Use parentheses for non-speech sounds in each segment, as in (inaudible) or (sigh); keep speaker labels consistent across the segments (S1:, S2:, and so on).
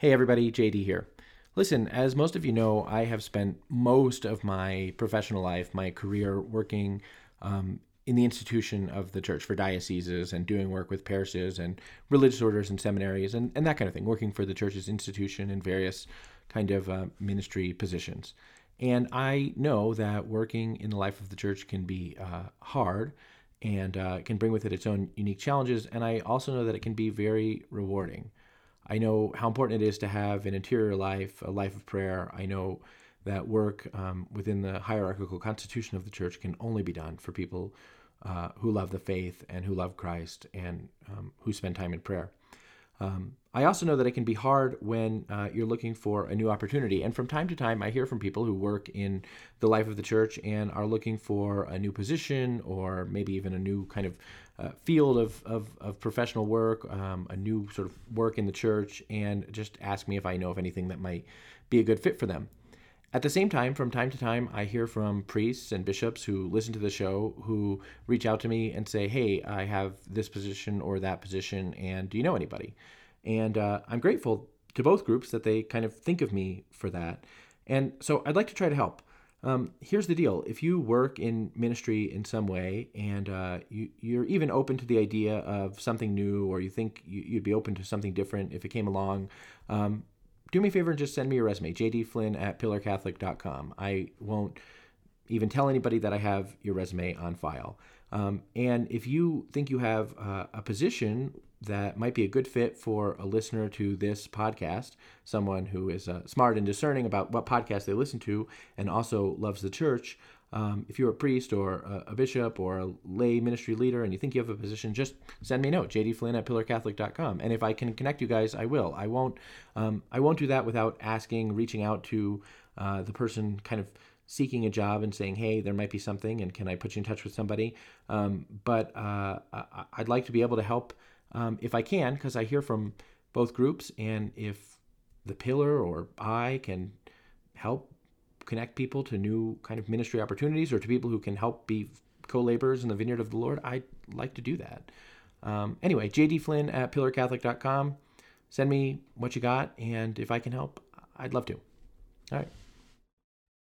S1: Hey everybody, JD here. Listen, as most of you know, I have spent most of my professional life, my career, working um, in the institution of the church for dioceses and doing work with parishes and religious orders and seminaries and, and that kind of thing, working for the church's institution in various kind of uh, ministry positions. And I know that working in the life of the church can be uh, hard and uh, can bring with it its own unique challenges. And I also know that it can be very rewarding. I know how important it is to have an interior life, a life of prayer. I know that work um, within the hierarchical constitution of the church can only be done for people uh, who love the faith and who love Christ and um, who spend time in prayer. Um, I also know that it can be hard when uh, you're looking for a new opportunity. And from time to time, I hear from people who work in the life of the church and are looking for a new position or maybe even a new kind of uh, field of, of, of, professional work, um, a new sort of work in the church, and just ask me if I know of anything that might be a good fit for them. At the same time, from time to time, I hear from priests and bishops who listen to the show who reach out to me and say, Hey, I have this position or that position, and do you know anybody? And uh, I'm grateful to both groups that they kind of think of me for that. And so I'd like to try to help. Um, here's the deal if you work in ministry in some way and uh, you, are even open to the idea of something new or you think you, would be open to something different if it came along, um, do me a favor and just send me your resume, jdflynn at pillarcatholic.com. I won't even tell anybody that I have your resume on file. Um, and if you think you have uh, a position that might be a good fit for a listener to this podcast, someone who is uh, smart and discerning about what podcast they listen to and also loves the church, um, if you're a priest or a, a, bishop or a lay ministry leader and you think you have a position, just send me a note, jdflynn at pillarcatholic.com. And if I can connect you guys, I will. I won't. Um, I won't do that without asking, reaching out to uh, the person, kind of seeking a job and saying, "Hey, there might be something, and can I put you in touch with somebody?" Um, but uh, I'd like to be able to help um, if I can, because I hear from both groups, and if the pillar or I can help connect people to new kind of ministry opportunities or to people who can help be co-laborers in the vineyard of the Lord, I'd like to do that. Um, anyway, JD Flynn at pillarcatholic.com. Send me what you got, and if I can help, I'd love to. All right.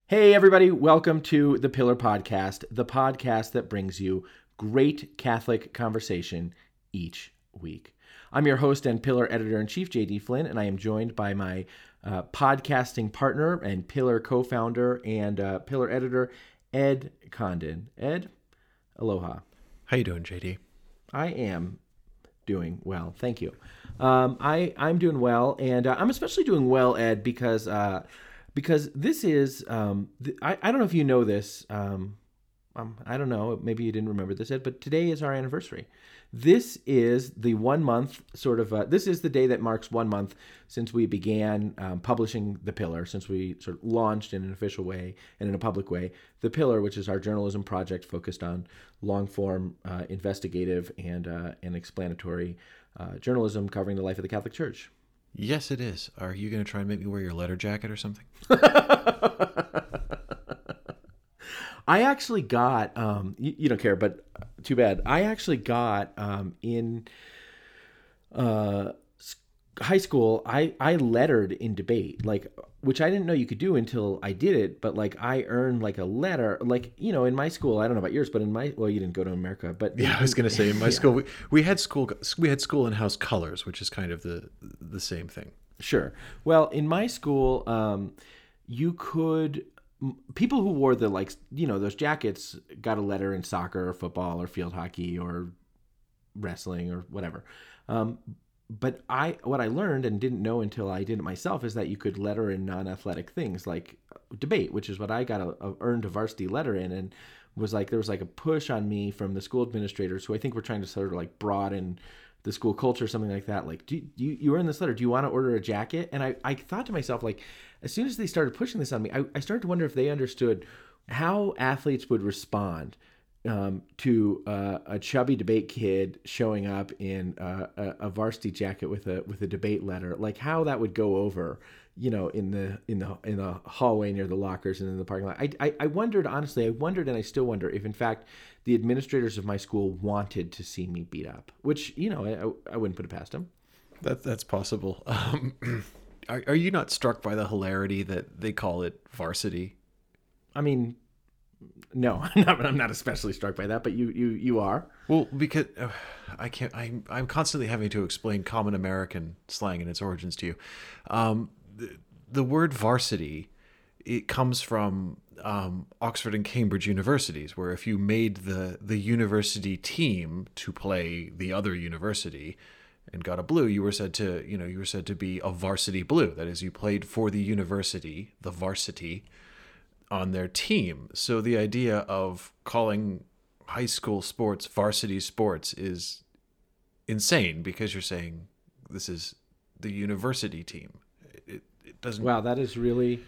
S1: Hey, everybody, welcome to the Pillar Podcast, the podcast that brings you great Catholic conversation each week. I'm your host and Pillar Editor in Chief, JD Flynn, and I am joined by my uh, podcasting partner and Pillar co founder and uh, Pillar editor, Ed Condon. Ed, aloha.
S2: How you doing, JD?
S1: I am doing well. Thank you. Um, I, I'm doing well, and uh, I'm especially doing well, Ed, because uh, because this is um, th- I, I don't know if you know this. Um, um, I don't know. Maybe you didn't remember this, Ed, but today is our anniversary. This is the one month sort of. Uh, this is the day that marks one month since we began um, publishing the Pillar, since we sort of launched in an official way and in a public way the Pillar, which is our journalism project focused on long form, uh, investigative, and uh, and explanatory uh, journalism covering the life of the Catholic Church.
S2: Yes, it is. Are you going to try and make me wear your letter jacket or something? (laughs)
S1: I actually got um, you, you, don't care, but too bad. I actually got um, in uh, high school. I I lettered in debate, like which I didn't know you could do until I did it. But like I earned like a letter, like you know, in my school. I don't know about yours, but in my well, you didn't go to America, but
S2: yeah, I was gonna say in my (laughs) yeah. school we, we had school we had school in house colors, which is kind of the the same thing.
S1: Sure. Well, in my school, um, you could people who wore the like you know those jackets got a letter in soccer or football or field hockey or wrestling or whatever. Um, but i what i learned and didn't know until i did it myself is that you could letter in non-athletic things like debate which is what i got a, a earned a varsity letter in and was like there was like a push on me from the school administrators who i think were trying to sort of like broaden the school culture something like that like do you you were in this letter do you want to order a jacket? And i i thought to myself like as soon as they started pushing this on me, I, I started to wonder if they understood how athletes would respond um, to uh, a chubby debate kid showing up in uh, a, a, varsity jacket with a with a debate letter, like how that would go over, you know, in the in the in the hallway near the lockers and in the parking lot. I, I, I wondered honestly, I wondered, and I still wonder if in fact the administrators of my school wanted to see me beat up, which you know I, I wouldn't put it past them.
S2: That that's possible. (laughs) Um, are, are you not struck by the hilarity that they call it varsity?
S1: I mean, no, (laughs) I'm not, I'm not especially struck by that, but you you you are.
S2: Well, because uh, I can't. I'm I'm constantly having to explain common American slang and its origins to you. Um, the, the word varsity it comes from um, Oxford and Cambridge universities, where if you made the the university team to play the other university and got a blue, you were said to you know you were said to be a varsity blue. That is, you played for the university, the varsity, on their team. So the idea of calling high school sports varsity sports is insane because you're saying this is the university team. Doesn't.
S1: Wow, that is really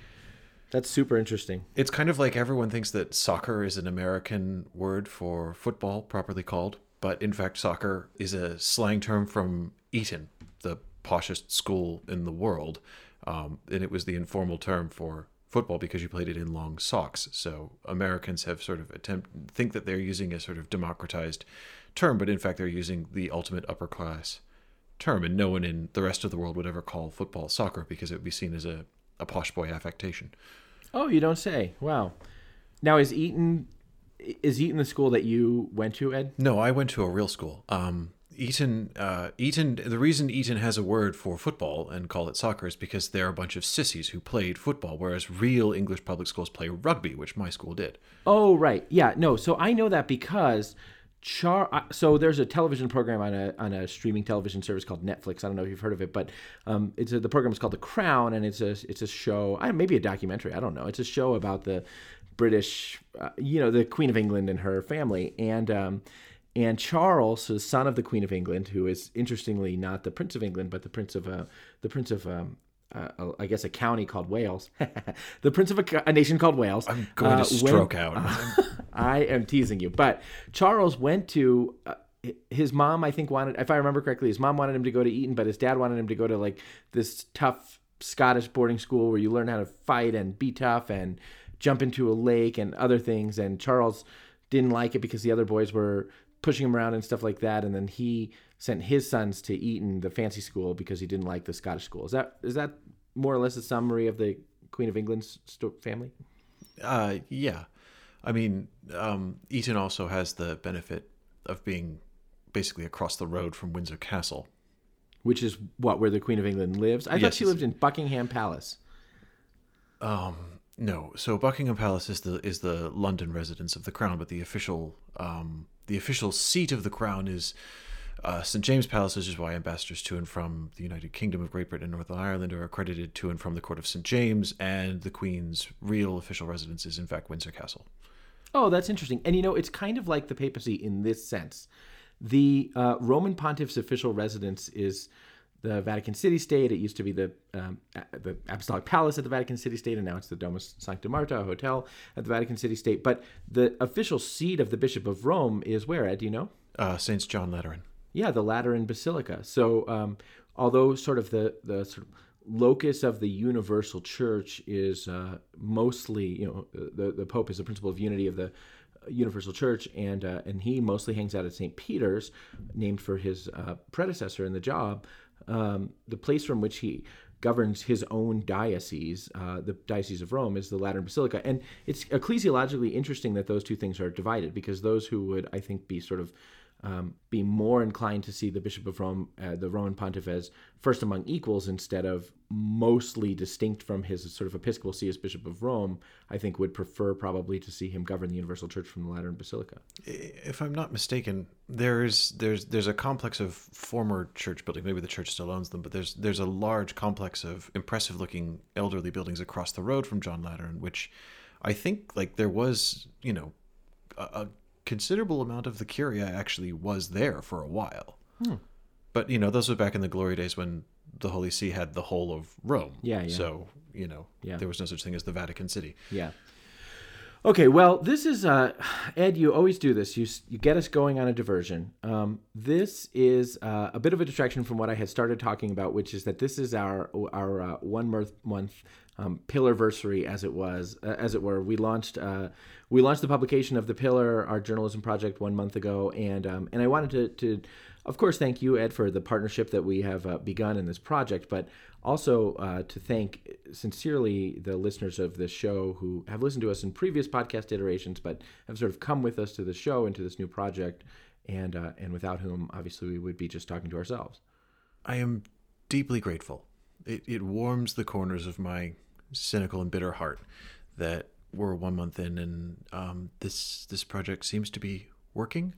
S1: that's super interesting.
S2: It's kind of like everyone thinks that soccer is an American word for football, properly called, but in fact, soccer is a slang term from Eton, the poshest school in the world, um, and it was the informal term for football because you played it in long socks. So Americans have sort of attempt think that they're using a sort of democratized term, but in fact, they're using the ultimate upper class term, and no one in the rest of the world would ever call football soccer because it would be seen as a, a posh boy affectation.
S1: Oh, you don't say. Wow. Now is Eton is Eton the school that you went to, Ed?
S2: No, I went to a real school. Um, Eton, uh, Eton. The reason Eton has a word for football and call it soccer is because they're a bunch of sissies who played football, whereas real English public schools play rugby, which my school did.
S1: Oh, right. Yeah. No. So I know that because Char. So there's a television program on a on a streaming television service called Netflix. I don't know if you've heard of it, but um, it's a, the program is called The Crown, and it's a it's a show. Maybe a documentary. I don't know. It's a show about the British, uh, you know, the Queen of England and her family, and um, and Charles, the son of the Queen of England, who is interestingly not the Prince of England, but the Prince of uh, the Prince of um, uh, I guess a county called Wales, (laughs) the Prince of a, a nation called Wales.
S2: I'm going
S1: uh,
S2: to
S1: went-
S2: stroke out. (laughs)
S1: I am teasing you, but Charles went to uh, his mom. I think wanted, if I remember correctly, his mom wanted him to go to Eton, but his dad wanted him to go to like this tough Scottish boarding school where you learn how to fight and be tough and jump into a lake and other things. And Charles didn't like it because the other boys were pushing him around and stuff like that. And then he sent his sons to Eton, the fancy school, because he didn't like the Scottish school. Is that is that more or less a summary of the Queen of England's family?
S2: Uh, yeah. I mean, um, Eton also has the benefit of being basically across the road from Windsor Castle.
S1: Which is what where the Queen of England lives. I thought she lived in Buckingham Palace.
S2: Um, No, so Buckingham Palace is the is the London residence of the crown, but the official um, the official seat of the crown is uh, St James Palace, which is why ambassadors to and from the United Kingdom of Great Britain and Northern Ireland are accredited to and from the court of St James, and the Queen's real official residence is in fact Windsor Castle.
S1: Oh, that's interesting. And you know, it's kind of like the papacy in this sense. The uh, Roman pontiff's official residence is the Vatican City State. It used to be the um, the Apostolic Palace at the Vatican City State, and now it's the Domus Sancta Marta, a hotel at the Vatican City State. But the official seat of the Bishop of Rome is where, Ed? Do you know?
S2: Uh, Saint John Lateran.
S1: Yeah, the Lateran Basilica. So, um, although sort of the the sort of locus of the universal church is uh, mostly, you know, the the Pope is the principle of unity of the universal church, and uh, and he mostly hangs out at St. Peter's, named for his uh, predecessor in the job. Um, the place from which he governs his own diocese, uh, the Diocese of Rome, is the Lateran Basilica. And it's ecclesiologically interesting that those two things are divided because those who would, I think, be sort of um, be more inclined to see the Bishop of Rome, uh, the Roman pontiff, as first among equals instead of mostly distinct from his sort of episcopal see as Bishop of Rome, I think would prefer probably to see him govern the Universal Church from the Lateran Basilica.
S2: if I'm not mistaken, there's there's there's a complex of former church buildings. Maybe the church still owns them, but there's there's a large complex of impressive looking elderly buildings across the road from John Lateran, which I think like there was you know a, a considerable amount of the Curia actually was there for a while. But you know those were back in the glory days when the Holy See had the whole of Rome.
S1: Yeah, yeah.
S2: So you know
S1: Yeah.
S2: there was no such thing as the Vatican City.
S1: Yeah. Okay, well, this is uh, Ed. You always do this. You you get us going on a diversion. Um, this is uh, a bit of a distraction from what I had started talking about, which is that this is our our uh, one month month um, pillarversary, as it was, uh, as it were. We launched uh, we launched the publication of the Pillar, our journalism project, one month ago, and um, and I wanted to to of course, thank you, Ed, for the partnership that we have uh, begun in this project, but also uh, to thank sincerely the listeners of this show who have listened to us in previous podcast iterations, but have sort of come with us to the show and to this new project, and uh, and without whom, obviously, we would be just talking to ourselves.
S2: I am deeply grateful. It, it warms the corners of my cynical and bitter heart that we're one month in and um, this this project seems to be working.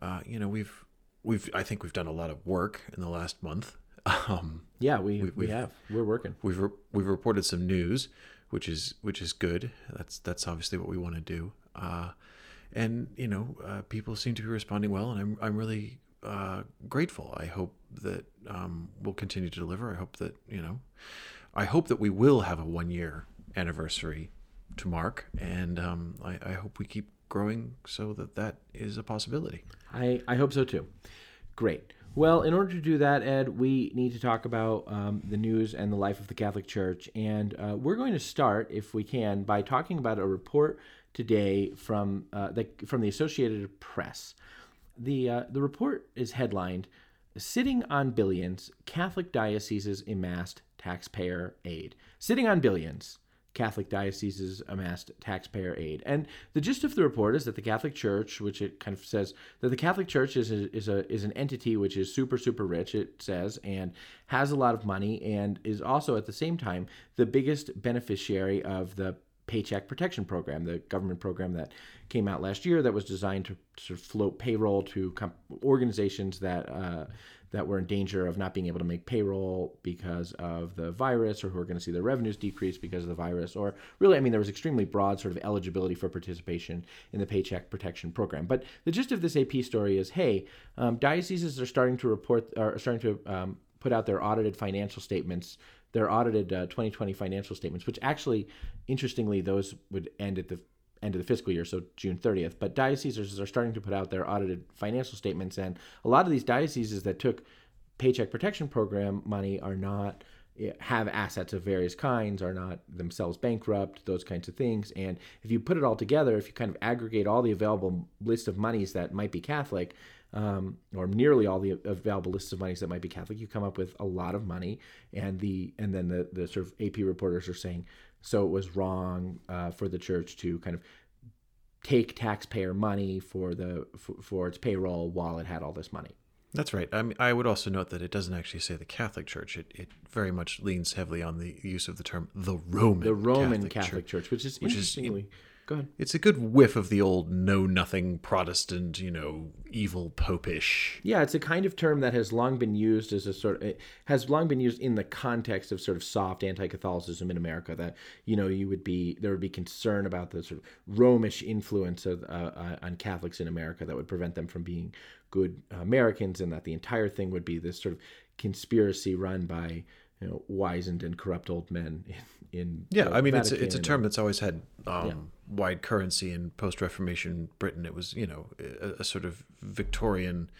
S2: Uh, you know, we've we've I think we've done a lot of work in the last month. (laughs) Um,
S1: yeah, we we, we have. We're working.
S2: We've re- we've reported some news, which is which is good. That's that's obviously what we want to do. Uh, and you know, uh, people seem to be responding well, and I'm I'm really uh, grateful. I hope that um, we'll continue to deliver. I hope that you know, I hope that we will have a one year anniversary to mark, and um, I, I hope we keep growing so that that is a possibility.
S1: I I hope so too. Great. Well, in order to do that, Ed, we need to talk about um, the news and the life of the Catholic Church. And uh, we're going to start, if we can, by talking about a report today from, uh, the, from the Associated Press. The, uh, the report is headlined Sitting on Billions Catholic Dioceses Amassed Taxpayer Aid. Sitting on Billions. Catholic dioceses amassed taxpayer aid. And the gist of the report is that the Catholic Church, which it kind of says that the Catholic Church is a, is a is an entity which is super super rich, it says, and has a lot of money, and is also at the same time the biggest beneficiary of the Paycheck Protection Program, the government program that came out last year that was designed to sort of float payroll to organizations that uh, that were in danger of not being able to make payroll because of the virus or who are going to see their revenues decrease because of the virus or really i mean there was extremely broad sort of eligibility for participation in the paycheck protection program. But the gist of this ap story is hey um, dioceses are starting to report are starting to um, put out their audited financial statements their audited uh, 2020 financial statements which actually interestingly those would end at the end of the fiscal year, so June 30th. But dioceses are starting to put out their audited financial statements, and a lot of these dioceses that took Paycheck Protection Program money are not eh, have assets of various kinds, are not themselves bankrupt, those kinds of things. And if you put it all together, if you kind of aggregate all the available list of monies that might be Catholic, um, or nearly all the available lists of monies that might be Catholic, you come up with a lot of money. And the and then the the sort of AP reporters are saying, so it was wrong uh, for the church to kind of take taxpayer money for the for, for, its payroll while it had all this money.
S2: That's right. I mean, I would also note that it doesn't actually say the Catholic Church. It, it very much leans heavily on the use of the term the Roman
S1: the Roman Catholic, Catholic Church, Church, which is
S2: which
S1: interestingly.
S2: Is, Go ahead. It's a good whiff of the old know nothing Protestant, you know, evil popish.
S1: Yeah, it's a kind of term that has long been used as a sort of, has long been used in the context of sort of soft anti-Catholicism in America. That you know you would be there would be concern about the sort of Romish influence of uh, uh, on Catholics in America that would prevent them from being good Americans, and that the entire thing would be this sort of conspiracy run by you know wizened and corrupt old men in, in
S2: yeah i mean Vatican it's a, it's a term that's always had um, yeah. Wide currency in post-reformation britain. It was you know a, a, sort of victorian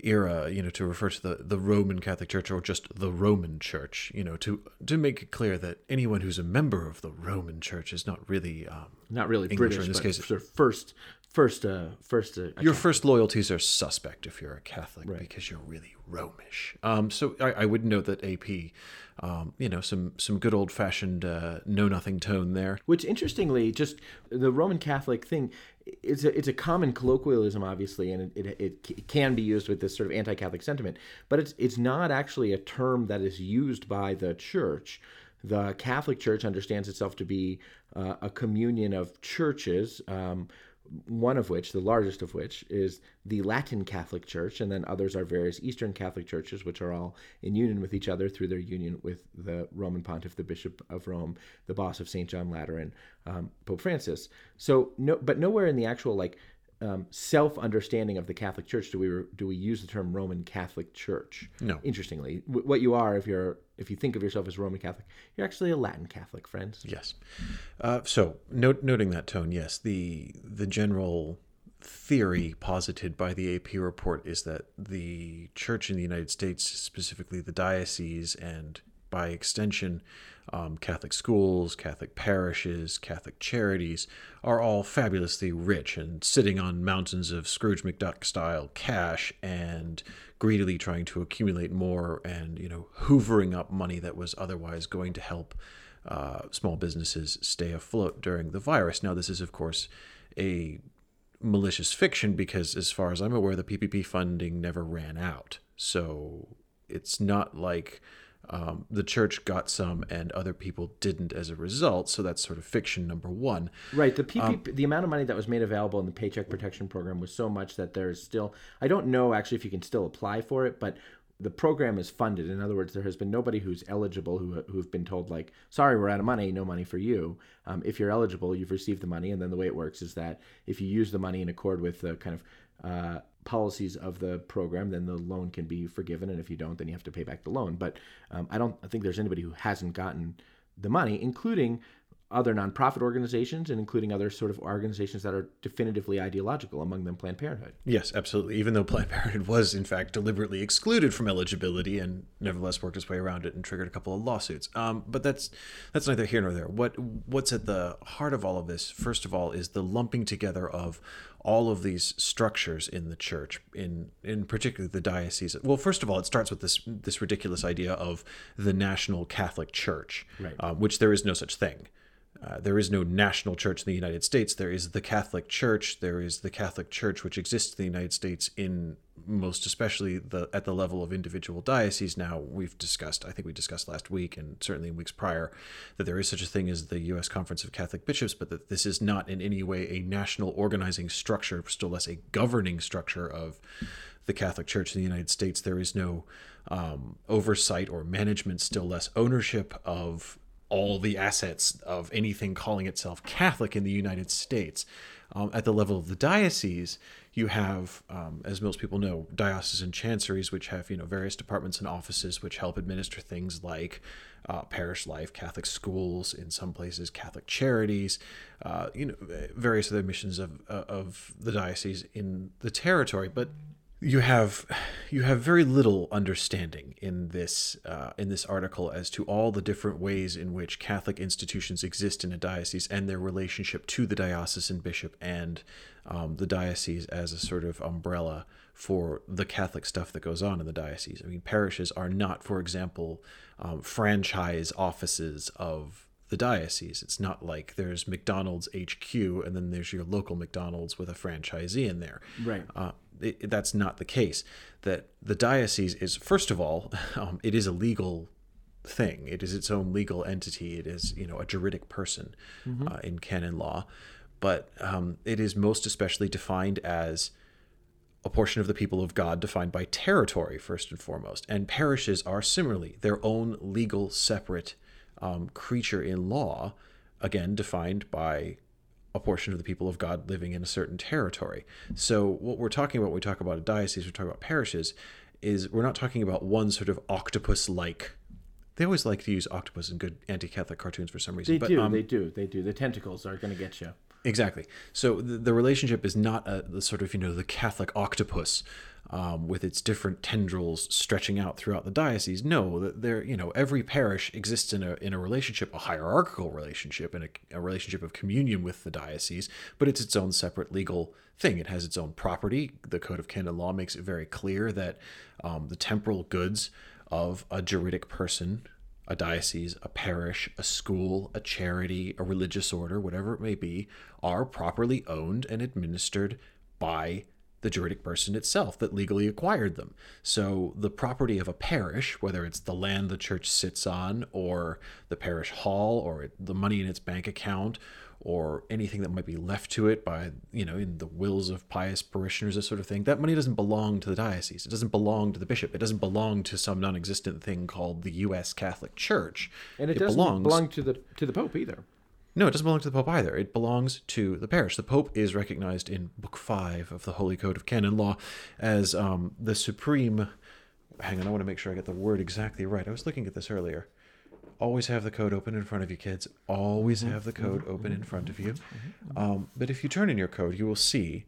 S2: era you know to refer to the the roman catholic church or just the roman church you know to to make it clear that anyone who's a member of the roman church is not really um,
S1: not really English, british in this case sort of first first uh first uh,
S2: your Catholic. first loyalties are suspect if you're a catholic right. because you're really romish um so i, I would note that ap um, you know some some good old fashioned uh, know nothing tone there
S1: which interestingly just the roman catholic thing it's a, it's a common colloquialism obviously and it, it, it can be used with this sort of anti-catholic sentiment but it's it's not actually a term that is used by the church the Catholic Church understands itself to be uh, a communion of churches, um, one of which, the largest of which, is the Latin Catholic Church, and then others are various Eastern Catholic churches, which are all in union with each other through their union with the Roman Pontiff, the Bishop of Rome, the boss of St. John Lateran, um, Pope Francis. So, no, but nowhere in the actual like um, self understanding of the Catholic Church do we do we use the term Roman Catholic Church?
S2: No.
S1: Interestingly, w- what you are if you're if you think of yourself as Roman Catholic, you're actually a Latin Catholic, friends.
S2: Yes. Uh, so, note, noting that tone, yes, the the general theory posited by the AP report is that the Church in the United States, specifically the diocese and by extension, um, Catholic schools, Catholic parishes, Catholic charities are all fabulously rich and sitting on mountains of Scrooge McDuck style cash and greedily trying to accumulate more and, you know, hoovering up money that was otherwise going to help uh, small businesses stay afloat during the virus. Now, this is, of course, a malicious fiction because, as far as I'm aware, the PPP funding never ran out. So it's not like um, the church got some and other people didn't as a result. So that's sort of fiction number one.
S1: Right. The PPP, um, the amount of money that was made available in the Paycheck Protection Program was so much that there's still. I don't know actually if you can still apply for it, but the program is funded. In other words, there has been nobody who's eligible who who've been told like, "Sorry, we're out of money. No money for you." Um, if you're eligible, you've received the money, and then the way it works is that if you use the money in accord with the kind of uh, policies of the program, then the loan can be forgiven, and if you don't, then you have to pay back the loan. But um, I don't I think there's anybody who hasn't gotten the money, including other nonprofit organizations and including other sort of organizations that are definitively ideological, among them Planned Parenthood.
S2: Yes, absolutely. Even though Planned Parenthood was, in fact, deliberately excluded from eligibility and nevertheless worked its way around it and triggered a couple of lawsuits. Um, but that's that's neither here nor there. What what's at the heart of all of this, first of all, is the lumping together of all of these structures in the church, in in particular the diocese. Well, first of all, it starts with this this ridiculous idea of the national Catholic Church, right. uh, which there is no such thing. Uh, there is no national church in the United States. There is the Catholic Church. There is the Catholic Church which exists in the United States in most especially the at the level of individual dioceses. Now we've discussed, I think we discussed last week and certainly in weeks prior, that there is such a thing as the U.S. Conference of Catholic Bishops, but that this is not in any way a national organizing structure, still less a governing structure of the Catholic Church in the United States. There is no um, oversight or management, still less ownership of all the assets of anything calling itself Catholic in the United States. Um, at the level of the diocese, you have, um, as most people know, diocesan chanceries, which have you know various departments and offices which help administer things like uh, parish life, Catholic schools, in some places Catholic charities, uh, you know, various other missions of uh, of the diocese in the territory. But you have you have very little understanding in this uh, in this article as to all the different ways in which Catholic institutions exist in a diocese and their relationship to the diocesan bishop and um, the diocese as a sort of umbrella for the Catholic stuff that goes on in the diocese. I mean, parishes are not, for example, um, franchise offices of the diocese. It's not like there's McDonald's HQ and then there's your local McDonald's with a franchisee in there.
S1: Right.
S2: Uh, it, that's not the case. That the diocese is, first of all, (laughs) um, it is a legal thing. It is its own legal entity. It is, you know, a juridic person mm-hmm. uh, in canon law, but um, it is most especially defined as a portion of the people of God defined by territory first and foremost. And parishes are similarly their own legal separate um, creature in law, again defined by a portion of the people of God living in a certain territory. So, what we're talking about when we talk about a diocese, we're talking about parishes, is we're not talking about one sort of octopus like. They always like to use octopus in good anti Catholic cartoons for some reason.
S1: They but, do, um, they do, they do. The tentacles are going to get you.
S2: Exactly. So, the, the relationship is not a, the sort of, you know, the Catholic octopus um, with its different tendrils stretching out throughout the diocese. No, there, you know, every parish exists in a in a relationship, a hierarchical relationship, and a, relationship of communion with the diocese. But it's its own separate legal thing. It has its own property. The Code of Canon Law makes it very clear that um, the temporal goods of a juridic person a diocese, a parish, a school, a charity, a religious order, whatever it may be, are properly owned and administered by the juridic person itself that legally acquired them. So the property of a parish, whether it's the land the church sits on, or the parish hall, or the money in its bank account, or anything that might be left to it by, you know, in the wills of pious parishioners, this sort of thing, that money doesn't belong to the diocese. It doesn't belong to the bishop. It doesn't belong to some non existent thing called the U.S. Catholic Church.
S1: And it, it doesn't belongs, belong to the to the Pope either.
S2: No, it doesn't belong to the Pope either. It belongs to the parish. The Pope is recognized in Book 5 of the Holy Code of Canon Law as um, the supreme. Hang on, I want to make sure I get the word exactly right. I was looking at this earlier. Always have the code open in front of you, kids. Always mm-hmm. have the code mm-hmm. open in front of you. Mm-hmm. Um, but if you turn in your code, you will see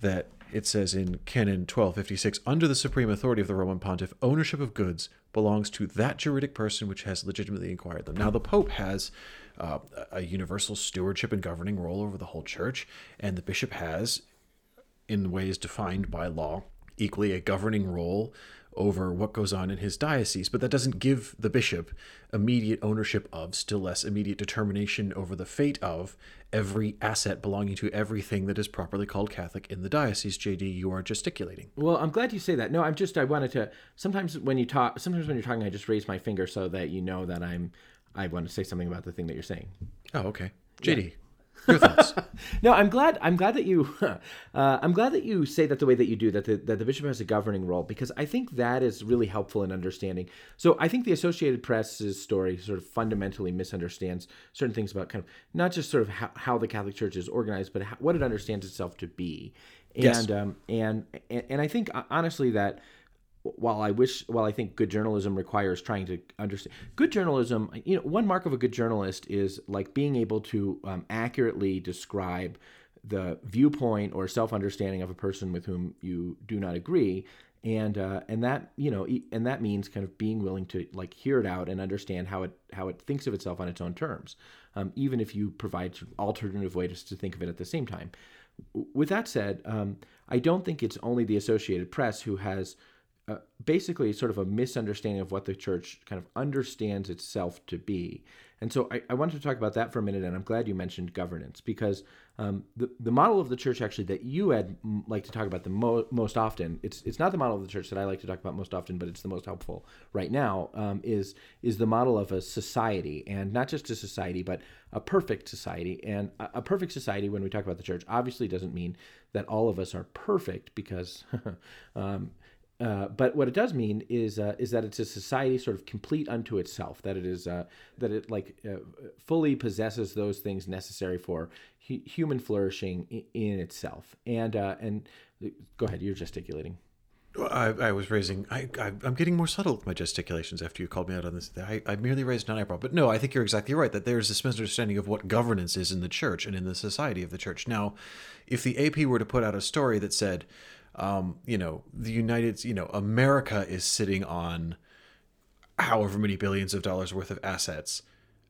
S2: that it says in Canon 1256 under the supreme authority of the Roman pontiff, ownership of goods belongs to that juridic person which has legitimately acquired them. Now, the Pope has uh, a universal stewardship and governing role over the whole church, and the bishop has, in ways defined by law, equally a governing role over what goes on in his diocese, but that doesn't give the bishop immediate ownership of, still less immediate determination over the fate of every asset belonging to everything that is properly called Catholic in the diocese. JD, you are gesticulating.
S1: Well, I'm glad you say that. No, I'm just I wanted to sometimes when you talk sometimes when you're talking I just raise my finger so that you know that I'm I want to say something about the thing that you're saying.
S2: Oh, okay. JD. Your thoughts? (laughs)
S1: no, I'm glad. I'm glad that you. (laughs) Uh, I'm glad that you say that the way that you do. That the that the bishop has a governing role because I think that is really helpful in understanding. So I think the Associated Press's story sort of fundamentally misunderstands certain things about kind of not just sort of how, how the Catholic Church is organized, but how, what it understands itself to be. And
S2: Yes.
S1: um, and and and I think uh, honestly that while I wish, while I think good journalism requires trying to understand good journalism, you know, one mark of a good journalist is like being able to um, accurately describe the viewpoint or self-understanding of a person with whom you do not agree, and uh, and that you know, and that means kind of being willing to like hear it out and understand how it how it thinks of itself on its own terms, um, even if you provide alternative ways to think of it at the same time. With that said, um, I don't think it's only the Associated Press who has basically sort of a misunderstanding of what the church kind of understands itself to be. And so I, I wanted to talk about that for a minute, and I'm glad you mentioned governance because um, the the model of the church actually that you had mm, like to talk about the mo- most often. It's it's not the model of the church that I like to talk about most often, but it's the most helpful right now. Um, is is the model of a society, and not just a society, but a perfect society. And a, a perfect society, when we talk about the church, obviously doesn't mean that all of us are perfect because. (laughs) um, uh, but what it does mean is uh, is that it's a society sort of complete unto itself. That it is uh, that it like uh, fully possesses those things necessary for hu- human flourishing in, in itself. And uh, and go ahead, you're gesticulating.
S2: I, I was raising. I, I'm getting more subtle with my gesticulations after you called me out on this. I, I merely raised an eyebrow, but no, I think you're exactly right. That there's this misunderstanding of what governance is in the church and in the society of the church. Now, if the AP were to put out a story that said, um, you know, the United, you know, America is sitting on however many billions of dollars worth of assets,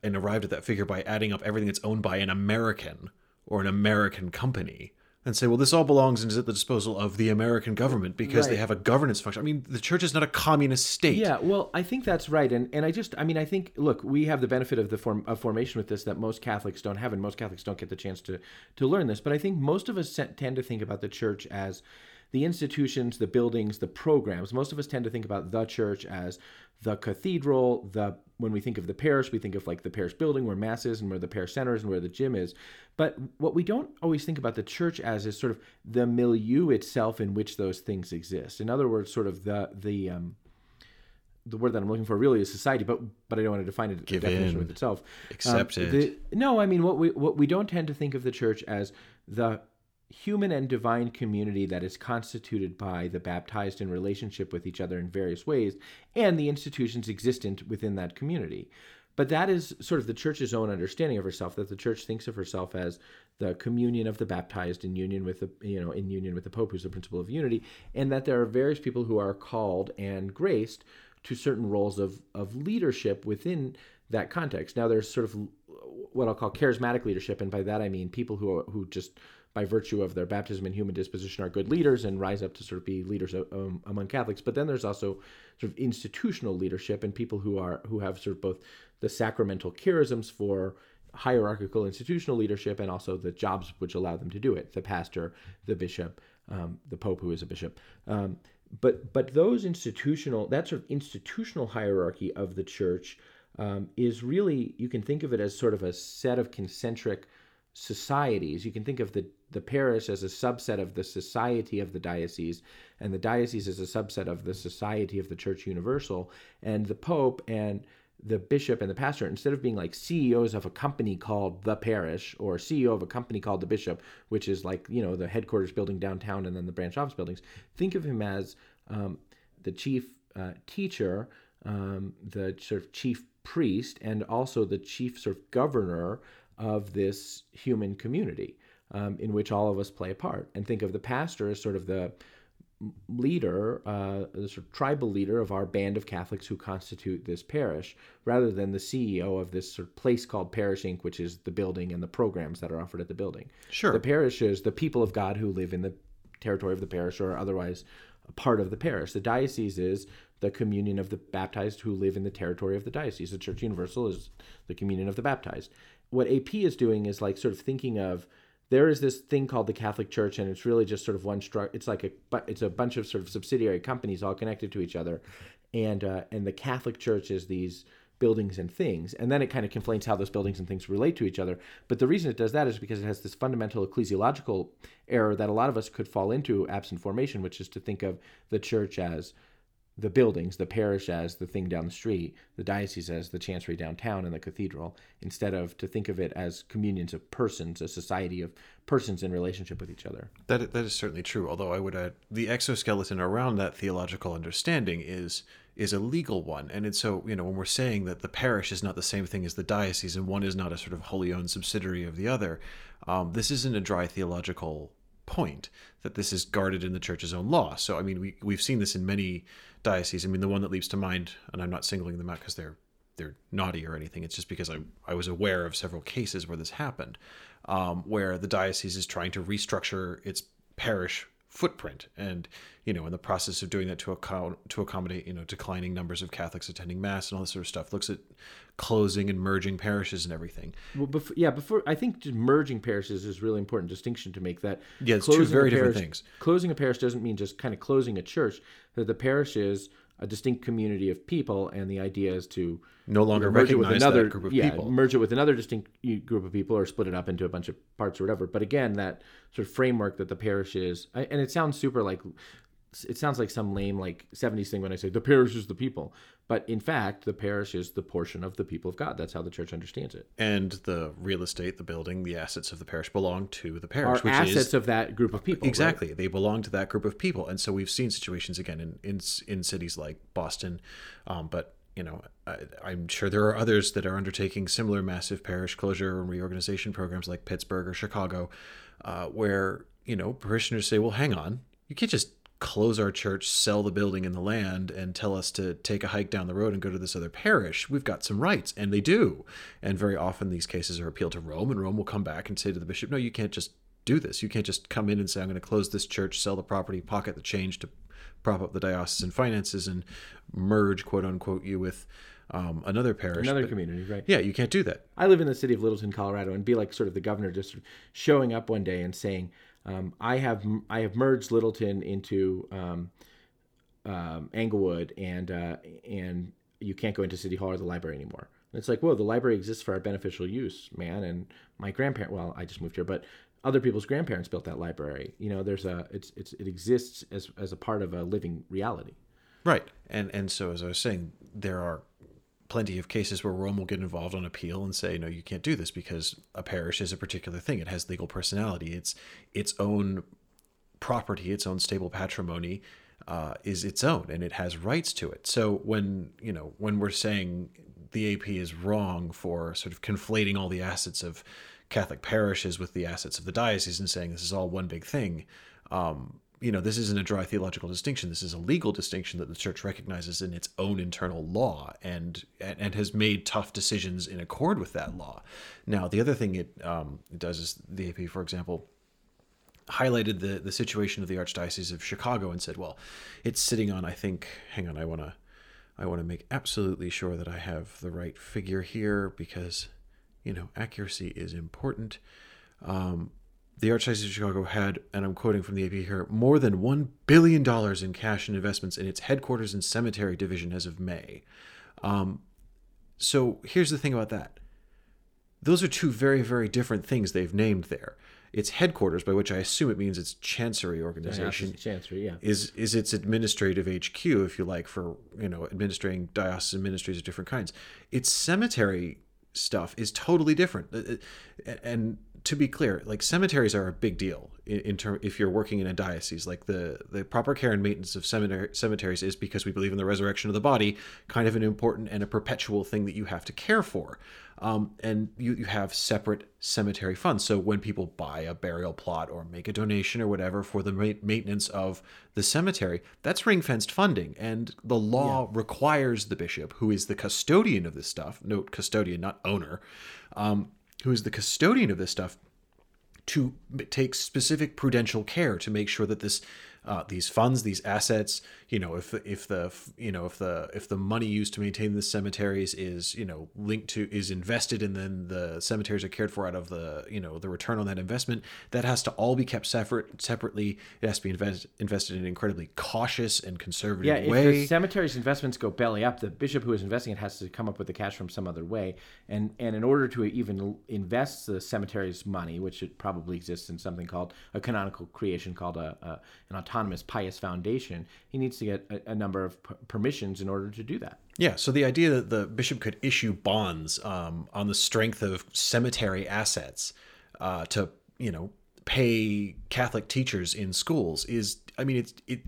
S2: and arrived at that figure by adding up everything that's owned by an American or an American company. And say, well, this all belongs and is at the disposal of the American government because they have a governance function. I mean, the church is not a communist state.
S1: Yeah, well, I think that's right, and and I just, I mean, I think, look, we have the benefit of the form of formation with this that most Catholics don't have, and most Catholics don't get the chance to to learn this. But I think most of us tend to think about the church as the institutions, the buildings, the programs. Most of us tend to think about the church as the cathedral. The when we think of the parish, we think of like the parish building where mass is and where the parish center is and where the gym is. But what we don't always think about the church as is sort of the milieu itself in which those things exist. In other words, sort of the the um, the word that I'm looking for really is society, but but I don't want to define it
S2: Give
S1: definition
S2: in.
S1: with itself.
S2: Accept it.
S1: the- no, I mean what we what we don't tend to think of the church as the human and divine community that is constituted by the baptized in relationship with each other in various ways, and the institutions existent within that community. But that is sort of the church's own understanding of herself. That the church thinks of herself as the communion of the baptized in union with the you know in union with the Pope, who's the principle of unity, and that there are various people who are called and graced to certain roles of of leadership within that context. Now, there's sort of what I'll call charismatic leadership, and by that I mean people who who just by virtue of their baptism and human disposition are good leaders and rise up to sort of be leaders um, among Catholics. But then there's also sort of institutional leadership and people who are who have sort of both the sacramental charisms for hierarchical institutional leadership and also the jobs which allow them to do it the pastor the bishop um, the pope who is a bishop um, but but those institutional that sort of institutional hierarchy of the church um, is really you can think of it as sort of a set of concentric societies you can think of the the parish as a subset of the society of the diocese and the diocese as a subset of the society of the church universal and the pope and the bishop and the pastor, instead of being like CEOs of a company called the parish or CEO of a company called the bishop, which is like, you know, the headquarters building downtown and then the branch office buildings, think of him as um, the chief uh, teacher, um, the sort of chief priest, and also the chief sort of governor of this human community. um, in which all of us play a part. And think of the pastor as sort of the leader, uh, the sort of tribal leader of our band of Catholics who constitute this parish, rather than the CEO of this sort of place called Parish Inc., which is the building and the programs that are offered at the building.
S2: Sure.
S1: The parish is the people of God who live in the territory of the parish or otherwise a part of the parish. The diocese is the communion of the baptized who live in the territory of the diocese. The Church Universal is the communion of the baptized. What AP is doing is like sort of thinking of there is this thing called the Catholic Church, and it's really just sort of one stru- It's like a it's a bunch of sort of subsidiary companies all connected to each other, and uh, and the Catholic Church is these buildings and things, and then it kind of conflates how those buildings and things relate to each other. But the reason it does that is because it has this fundamental ecclesiological error that a lot of us could fall into absent formation, which is to think of the church as the buildings, the parish as the thing down the street, the diocese as the chancery downtown and the cathedral, instead of to think of it as communions of persons, a society of persons in relationship with each other.
S2: That that is certainly true. Although I would add the exoskeleton around that theological understanding is is a legal one, and it's so you know when we're saying that the parish is not the same thing as the diocese, and one is not a sort of wholly owned subsidiary of the other, um, this isn't a dry theological point that this is guarded in the church's own law. So I mean we we've seen this in many dioceses. I mean the one that leaps to mind, and I'm not singling them out because they're they're naughty or anything. It's just because I I was aware of several cases where this happened, um, where the diocese is trying to restructure its parish footprint and you know in the process of doing that to account to accommodate you know declining numbers of catholics attending mass and all this sort of stuff looks at closing and merging parishes and everything
S1: Well, before, yeah, before I think merging parishes is a really important distinction to make. That
S2: Yeah, it's two
S1: closing
S2: very different things.
S1: Closing a parish doesn't mean just kind of closing a church. That the parish is a distinct community of people, and the idea is to
S2: no longer
S1: merge it with another
S2: group of
S1: yeah,
S2: people
S1: merge it with another distinct group of people, or split it up into a bunch of parts or whatever. But again, that sort of framework that the parish is, and it sounds super like it sounds like some lame like 70s thing when I say the parish is the people. But in fact, the parish is the portion of the people of God. That's how the church understands it.
S2: and the real estate the building the assets of the parish belong to the
S1: Are
S2: parish which
S1: assets
S2: is
S1: of that group of people. right?
S2: Exactly. They belong to that group of people. And so we've seen situations again in, in, in cities like Boston. Um, but, you know, I, I'm sure there are others that are undertaking similar massive parish closure and reorganization programs like Pittsburgh or Chicago, uh, where, you know, parishioners say, well, hang on, you can't just close our church, sell the building and the land, and tell us to take a hike down the road and go to this other parish. We've got some rights, and they do. And very often these cases are appealed to Rome, and Rome will come back and say to the bishop, no, you can't just do this. You can't just come in and say, I'm going to close this church, sell the property, pocket the change to prop up the diocesan finances, and merge, quote unquote, you with um, another parish.
S1: Another
S2: But-
S1: community, right?
S2: Yeah, you can't do that.
S1: I live in the city of Littleton, Colorado, and be like sort of the governor, just showing up one day and saying, um, "I have I have merged Littleton into um, um, Englewood, and uh, and you can't go into City Hall or the library anymore." And it's like, whoa, the library exists for our beneficial use, man. And my grandparent, well, I just moved here, but other people's grandparents built that library. You know, there's a it's it's it exists as as a part of a living reality.
S2: Right. And and so as I was saying, there are plenty of cases where Rome will get involved on appeal and say, no, you can't do this because a parish is a particular thing. It has legal personality. It's its own property, its own stable patrimony uh, is its own, and it has rights to it. So when you know when we're saying the AP is wrong for sort of conflating all the assets of Catholic parishes with the assets of the diocese and saying this is all one big thing, um, you know, this isn't a dry theological distinction. This is a legal distinction that the church recognizes in its own internal law and and, and has made tough decisions in accord with that law. Now, the other thing it, um, it does is the AP, for example, highlighted the the situation of the archdiocese of Chicago and said, well, it's sitting on. I think. Hang on, I want to. I want to make absolutely sure that I have the right figure here because, you know, accuracy is important. Um, the Archdiocese of Chicago had, and I'm quoting from the AP here, more than $1 billion in cash and investments in its headquarters and cemetery division as of May. Um, so here's the thing about that. Those are two very, very different things they've named there. Its headquarters, by which I assume it means its chancery organization,
S1: Chancery, yeah.
S2: is is its administrative HQ, if you like, for you know administering diocesan ministries of different kinds. Its cemetery stuff is totally different, Uh, uh, and to be clear, like cemeteries are a big deal in, in term if you're working in a diocese. Like the the proper care and maintenance of cemetery, cemeteries is because we believe in the resurrection of the body, kind of an important and a perpetual thing that you have to care for. Um, and you, you have separate cemetery funds. So when people buy a burial plot or make a donation or whatever for the ma- maintenance of the cemetery, that's ring fenced funding. And the law requires the bishop, who is the custodian of this stuff, note custodian, not owner, um, who is the custodian of this stuff, to take specific prudential care to make sure that this uh, these funds, these assets, you know, if if the you know if the if the money used to maintain the cemeteries is you know linked to is invested and then the cemeteries are cared for out of the you know the return on that investment, that has to all be kept separate separately. It has to be invest, invested in an incredibly cautious and conservative
S1: Yeah, if
S2: way.
S1: the cemetery's investments go belly up, the bishop who is investing it has to come up with the cash from some other way. And and in order to even invest the cemetery's money, which it probably exists in something called a canonical creation called a, a an autonomous pious foundation, he needs to get a, a number of p- permissions in order to do that.
S2: Yeah, so the idea that the bishop could issue bonds um, on the strength of cemetery assets uh, to, you know, pay Catholic teachers in schools is, I mean, it's it,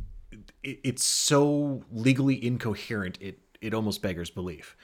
S2: it it's so legally incoherent it it almost beggars belief.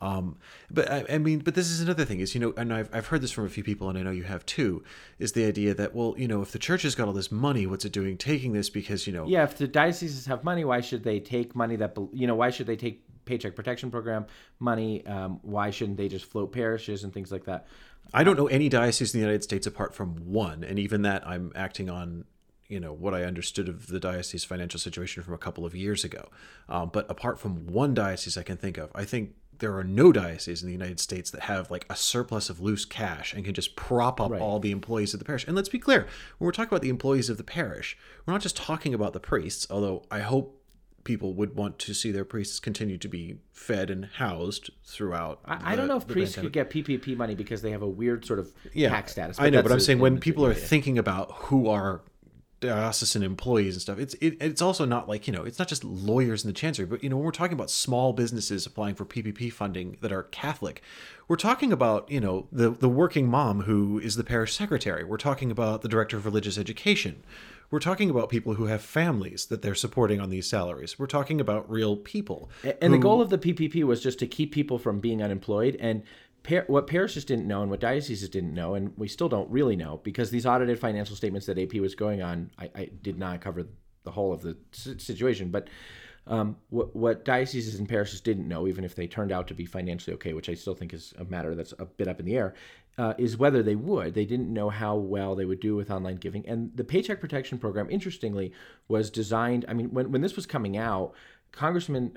S2: Um, but I, I mean, but this is another thing is, you know, and I've, I've heard this from a few people and I know you have too, is the idea that, well, you know, if the church has got all this money, what's it doing taking this? Because, you know,
S1: Yeah, if the dioceses have money, why should they take money that you know? Why should they take paycheck protection program money? Um, why shouldn't they just float parishes and things like that?
S2: I don't know any diocese in the United States apart from one, and even that I'm acting on, you know, what I understood of the diocese financial situation from a couple of years ago. Um, but apart from one diocese I can think of, I think there are no dioceses in the United States that have like a surplus of loose cash and can just prop up
S1: Right.
S2: all the employees of the parish. And let's be clear, when we're talking about the employees of the parish, we're not just talking about the priests, although I hope people would want to see their priests continue to be fed and housed throughout.
S1: I, I don't know if priests
S2: pandemic.
S1: could get PPP money because they have a weird sort of
S2: yeah,
S1: tax status.
S2: I know, but I'm saying when people are
S1: yeah, yeah.
S2: thinking about who are diocesan employees and stuff, it's it, it's also not like you know it's not just lawyers in the chancery, but you know when we're talking about small businesses applying for PPP funding that are Catholic, we're talking about you know the the working mom who is the parish secretary. We're talking about the director of religious education. We're talking about people who have families that they're supporting on these salaries. We're talking about real people.
S1: And the goal of the PPP was just to keep people from being unemployed. And what parishes didn't know and what dioceses didn't know, and we still don't really know, because these audited financial statements that AP was going on, I, I did not cover the whole of the situation. But um, what, what dioceses and parishes didn't know, even if they turned out to be financially okay, which I still think is a matter that's a bit up in the air, uh, is whether they would. They didn't know how well they would do with online giving. And the Paycheck Protection Program, interestingly, was designed. I mean, when, when this was coming out, congressmen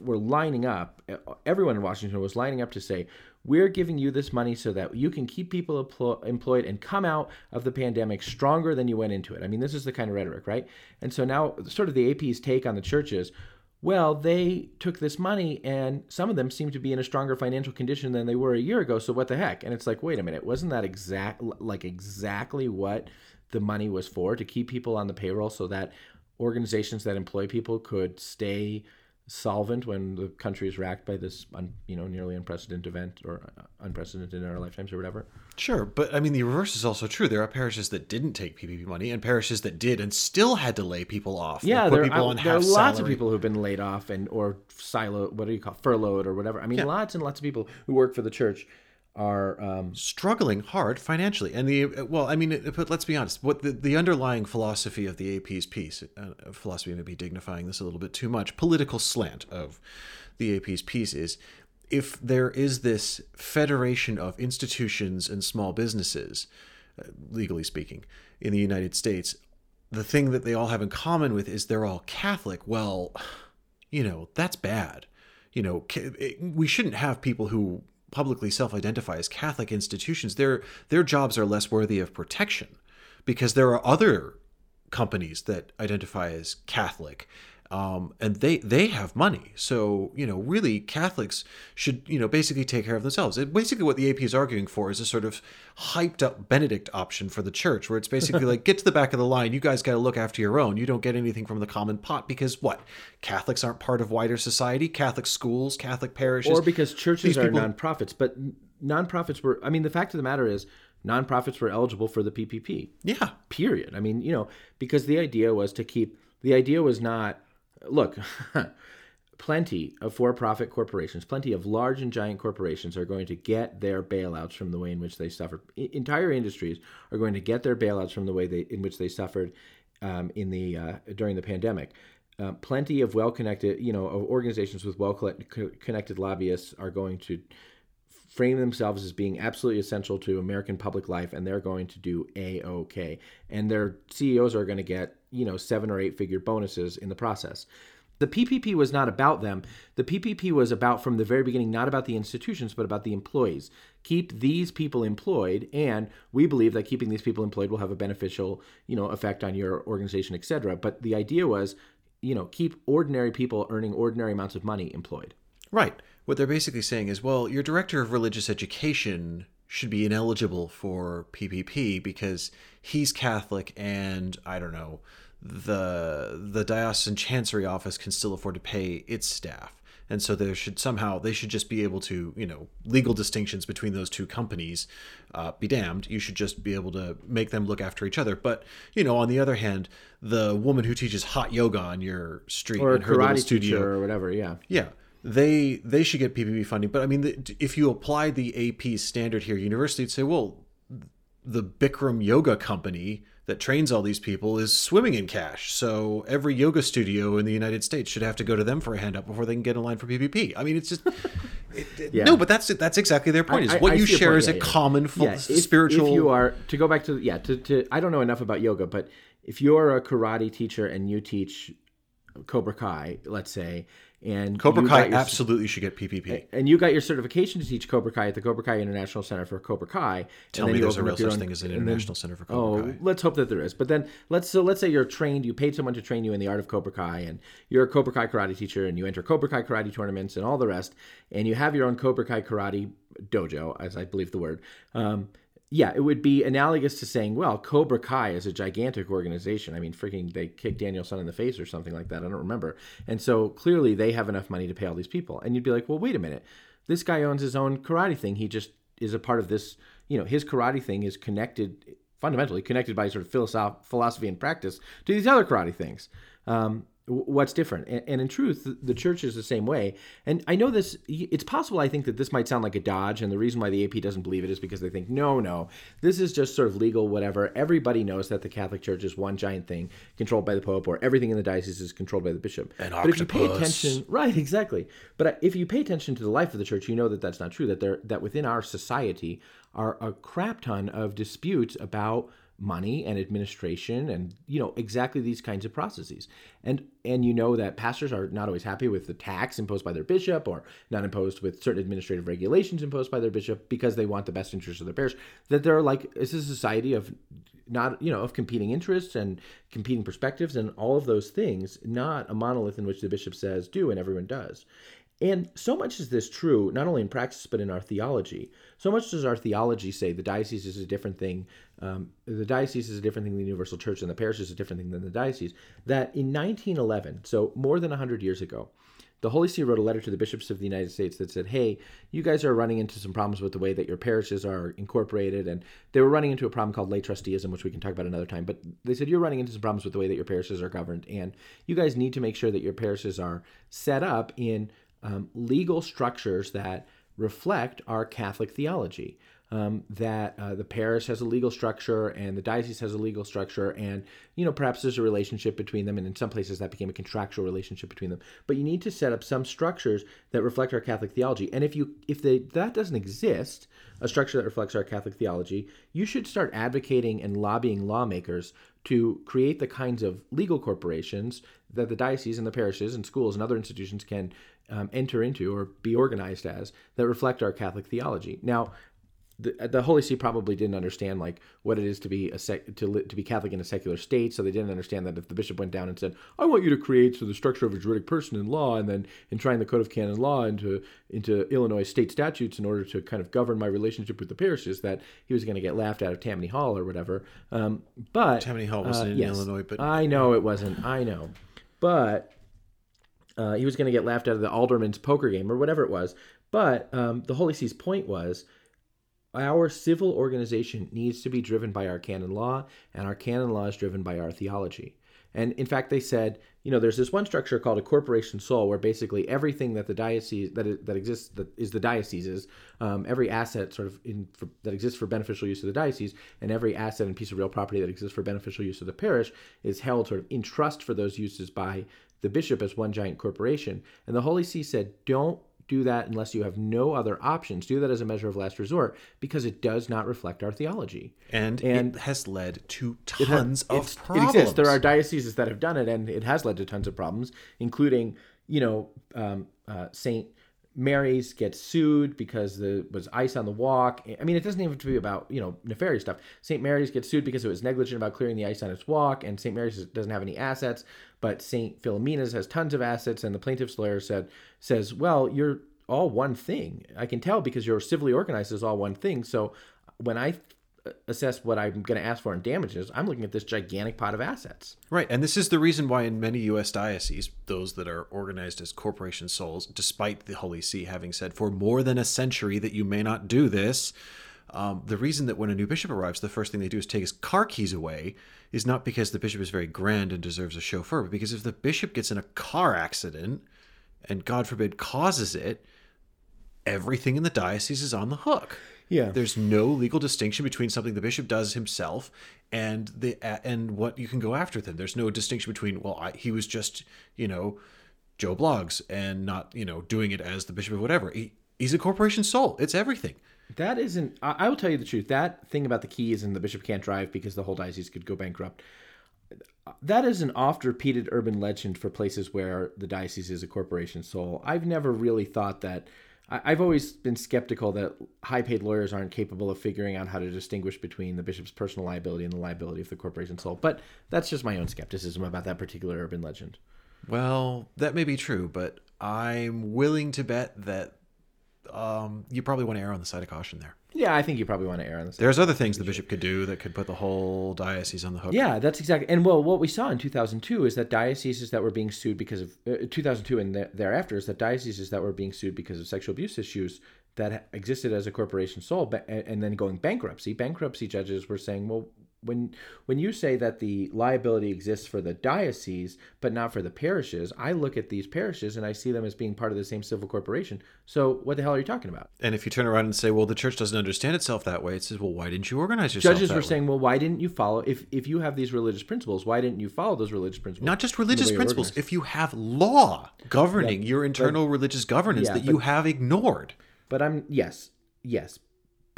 S1: were lining up. Everyone in Washington was lining up to say, "We're giving you this money so that you can keep people emplo- employed and come out of the pandemic stronger than you went into it." I mean, this is the kind of rhetoric, right? And so now, sort of the AP's take on the churches. Well, they took this money, and some of them seem to be in a stronger financial condition than they were a year ago. So what the heck? And it's like, wait a minute, wasn't that exact like exactly what the money was for to keep people on the payroll so that organizations that employ people could stay solvent when the country is racked by this, un, you know, nearly unprecedented event or uh, unprecedented in our lifetimes or whatever.
S2: Sure, but I mean the reverse is also true. There are parishes that didn't take PPP money and parishes that did and still had to lay people off.
S1: Yeah, there,
S2: on
S1: there are lots of people who've been laid off and or silo, what do you call furloughed or whatever. I mean, lots and lots of people who work for the church are um,
S2: struggling hard financially. And the well, I mean, but let's be honest. What the, the underlying philosophy of the AP's piece, uh, philosophy may be dignifying this a little bit too much. Political slant of the AP's piece is if there is this federation of institutions and small businesses, uh, legally speaking, in the United States, the thing that they all have in common with is they're all Catholic. Well, you know, that's bad. You know, we shouldn't have people who publicly self-identify as Catholic institutions. Their their jobs are less worthy of protection because there are other companies that identify as Catholic. Um, and they they have money, so you know really Catholics should you know basically take care of themselves. It, basically, what the AP is arguing for is a sort of hyped up Benedict option for the church, where it's basically (laughs) like get to the back of the line. You guys got to look after your own. You don't get anything from the common pot because what? Catholics aren't part of wider society. Catholic schools, Catholic parishes,
S1: or because churches
S2: these
S1: are
S2: people-
S1: nonprofits. But nonprofits were. I mean, the fact of the matter is, nonprofits were eligible for the PPP.
S2: Yeah.
S1: Period. I mean, you know, because the idea was to keep the idea was not look, (laughs) plenty of for-profit corporations, plenty of large and giant corporations are going to get their bailouts from the way in which they suffered. Entire industries are going to get their bailouts from the way they in which they suffered um, in the uh, during the pandemic. Uh, plenty of well-connected, you know, organizations with well-connected lobbyists are going to frame themselves as being absolutely essential to American public life, and they're going to do a okay. And their CEOs are going to get, you know, seven or eight figure bonuses in the process. The PPP was not about them. The PPP was about, from the very beginning, not about the institutions, but about the employees. Keep these people employed, and we believe that keeping these people employed will have a beneficial, you know, effect on your organization, et cetera. But the idea was, you know, keep ordinary people earning ordinary amounts of money employed.
S2: Right. What they're basically saying is, well, your director of religious education should be ineligible for PPP because he's Catholic and I don't know, the the diocesan chancery office can still afford to pay its staff. And so there should somehow they should just be able to, you know, legal distinctions between those two companies uh, be damned. You should just be able to make them look after each other. But you know, on the other hand, the woman who teaches hot yoga on your street
S1: Or
S2: in her little studio,
S1: teacher or whatever, yeah.
S2: yeah, they they should get PPP funding. But I mean, the, if you apply the AP standard here, university would say, well, the Bikram Yoga Company that trains all these people is swimming in cash. So every yoga studio in the United States should have to go to them for a handout before they can get in line for PPP. I mean, it's just it, it-
S1: Yeah.
S2: no, but that's that's exactly their point. Is
S1: I-
S2: what
S1: I
S2: you share is
S1: yeah,
S2: a
S1: yeah.
S2: common full,
S1: Yeah, if-
S2: spiritual.
S1: If you are to go back to yeah, to, to I don't know enough about yoga, but if you're a karate teacher and you teach Cobra Kai, let's say, and
S2: Cobra Kai
S1: your-
S2: absolutely should get PPP.
S1: and you got your certification to teach Cobra Kai at the Cobra Kai International Center for Cobra Kai.
S2: Tell me there's a real such
S1: own-
S2: thing as an
S1: and then-
S2: international center for Cobra
S1: Oh,
S2: Kai.
S1: let's hope that there is. But then let's so let's say you're trained, you paid someone to train you in the art of Cobra Kai, and you're a Cobra Kai karate teacher, and you enter Cobra Kai karate tournaments and all the rest, and you have your own Cobra Kai karate dojo, as I believe the word. Um, yeah, it would be analogous to saying, well, Cobra Kai is a gigantic organization. I mean, freaking, they kicked Daniel-san in the face or something like that. I don't remember. And so clearly they have enough money to pay all these people. And you'd be like, well, wait a minute. This guy owns his own karate thing. He just is a part of this, you know, his karate thing is connected, fundamentally connected by sort of philosoph- philosophy and practice to these other karate things. Um, what's different? And, and in truth the- church is the same way. And i know this it's possible i think that this might sound like a dodge and the reason why the ap doesn't believe it is because they think no no this is just sort of legal whatever. Everybody knows that the catholic church is one giant thing controlled by the pope or everything in the diocese is controlled by the bishop.
S2: An
S1: but if you pay attention right exactly. But uh, if you pay attention to the life of the church you know that that's not true that there that within our society are a crap ton of disputes about money and administration and you know exactly these kinds of processes. And and you know that pastors are not always happy with the tax imposed by their bishop or not imposed with certain administrative regulations imposed by their bishop because they want the best interests of their parish that they're like it's a society of not you know of competing interests and competing perspectives and all of those things not a monolith in which the bishop says do and everyone does and so much is this true, not only in practice, but in our theology. So much does our theology say the diocese is a different thing, um, the diocese is a different thing than the universal church, and the parish is a different thing than the diocese, that in 1911, so more than 100 years ago, the Holy See wrote a letter to the bishops of the United States that said, Hey, you guys are running into some problems with the way that your parishes are incorporated. And they were running into a problem called lay trusteeism, which we can talk about another time. But they said, You're running into some problems with the way that your parishes are governed. And you guys need to make sure that your parishes are set up in um, legal structures that reflect our Catholic theology. Um, that uh, the parish has a legal structure and the diocese has a legal structure, and you know perhaps there's a relationship between them, and in some places that became a contractual relationship between them. But you need to set up some structures that reflect our Catholic theology, and if you if they, that doesn't exist, a structure that reflects our Catholic theology, you should start advocating and lobbying lawmakers to create the kinds of legal corporations that the diocese and the parishes and schools and other institutions can um, enter into or be organized as that reflect our Catholic theology. Now, the, the Holy See probably didn't understand like what it is to be a sec, to to be Catholic in a secular state, so they didn't understand that if the bishop went down and said, "I want you to create so the structure of a juridic person in law," and then enshrine the code of canon law into into Illinois state statutes in order to kind of govern my relationship with the parishes, that he was going to get laughed out of Tammany Hall or whatever. Um, but
S2: Tammany Hall wasn't
S1: uh,
S2: in
S1: yes.
S2: Illinois, but
S1: I know it wasn't. I know, but uh, he was going to get laughed out of the alderman's poker game or whatever it was. But um, the Holy See's point was our civil organization needs to be driven by our canon law, and our canon law is driven by our theology. And in fact, they said, you know, there's this one structure called a corporation sole, where basically everything that the diocese that that exists that is the diocese's, um, every asset sort of in for, that exists for beneficial use of the diocese, and every asset and piece of real property that exists for beneficial use of the parish is held sort of in trust for those uses by the bishop as one giant corporation. And the Holy See said, don't do that unless you have no other options. Do that as a measure of last resort because it does not reflect our theology.
S2: And,
S1: And-
S2: it has led to tons of
S1: It's-
S2: problems.
S1: It exists. There are dioceses that have done it, and it has led to tons of problems, including, you know, um, uh, Saint Mary's gets sued because there was ice on the walk. I mean, it doesn't even have to be about you know nefarious stuff. St. Mary's gets sued because it was negligent about clearing the ice on its walk, and St. Mary's doesn't have any assets, but St. Philomena's has tons of assets, and the plaintiff's lawyer said says, well, you're all one thing. I can tell because you're civilly organized as all one thing. So when I assess what I'm going to ask for in damages, I'm looking at this gigantic pot of assets.
S2: Right, and this is the reason why in many U.S. dioceses, those that are organized as corporation soles, despite the Holy See having said for more than a century that you may not do this, um, the reason that when a new bishop arrives, the first thing they do is take his car keys away is not because the bishop is very grand and deserves a chauffeur, but because if the bishop gets in a car accident and God forbid causes it, everything in the diocese is on the hook.
S1: Yeah.
S2: There's no legal distinction between something the bishop does himself and the and what you can go after with him. There's no distinction between well, I, he was just you know Joe Bloggs and not you know doing it as the bishop of whatever. He, he's a corporation sole. It's everything.
S1: That isn't. I, I will tell you the truth. That thing about the keys and the bishop can't drive because the whole diocese could go bankrupt. That is an oft repeated urban legend for places where the diocese is a corporation sole. I've never really thought that. I've always been skeptical that high paid lawyers aren't capable of figuring out how to distinguish between the bishop's personal liability and the liability of the corporation sole. But that's just my own skepticism about that particular urban legend.
S2: Well, that may be true, but I'm willing to bet that um, you probably want to err on the side of caution there.
S1: Yeah, I think you probably want to err on the side.
S2: There's other things the bishop could do that could put the whole diocese on the hook.
S1: Yeah, that's exactly. And well, what we saw in 2002 is that dioceses that were being sued because of uh, 2002 and th- thereafter is that dioceses that were being sued because of sexual abuse issues that existed as a corporation and and then going bankruptcy. Bankruptcy judges were saying, well, when when you say that the liability exists for the diocese but not for the parishes, I look at these parishes and I see them as being part of the same civil corporation. So what the hell are you talking about?
S2: And if you turn around and say, well, the church doesn't understand itself that way, it says, well, why didn't you organize yourself?
S1: Judges were
S2: way?
S1: saying, well, why didn't you follow if if you have these religious principles, why didn't you follow those religious principles?
S2: not just religious principles. If you have law governing your internal religious governance
S1: yeah,
S2: that
S1: but-
S2: you have ignored,
S1: But I'm yes, yes.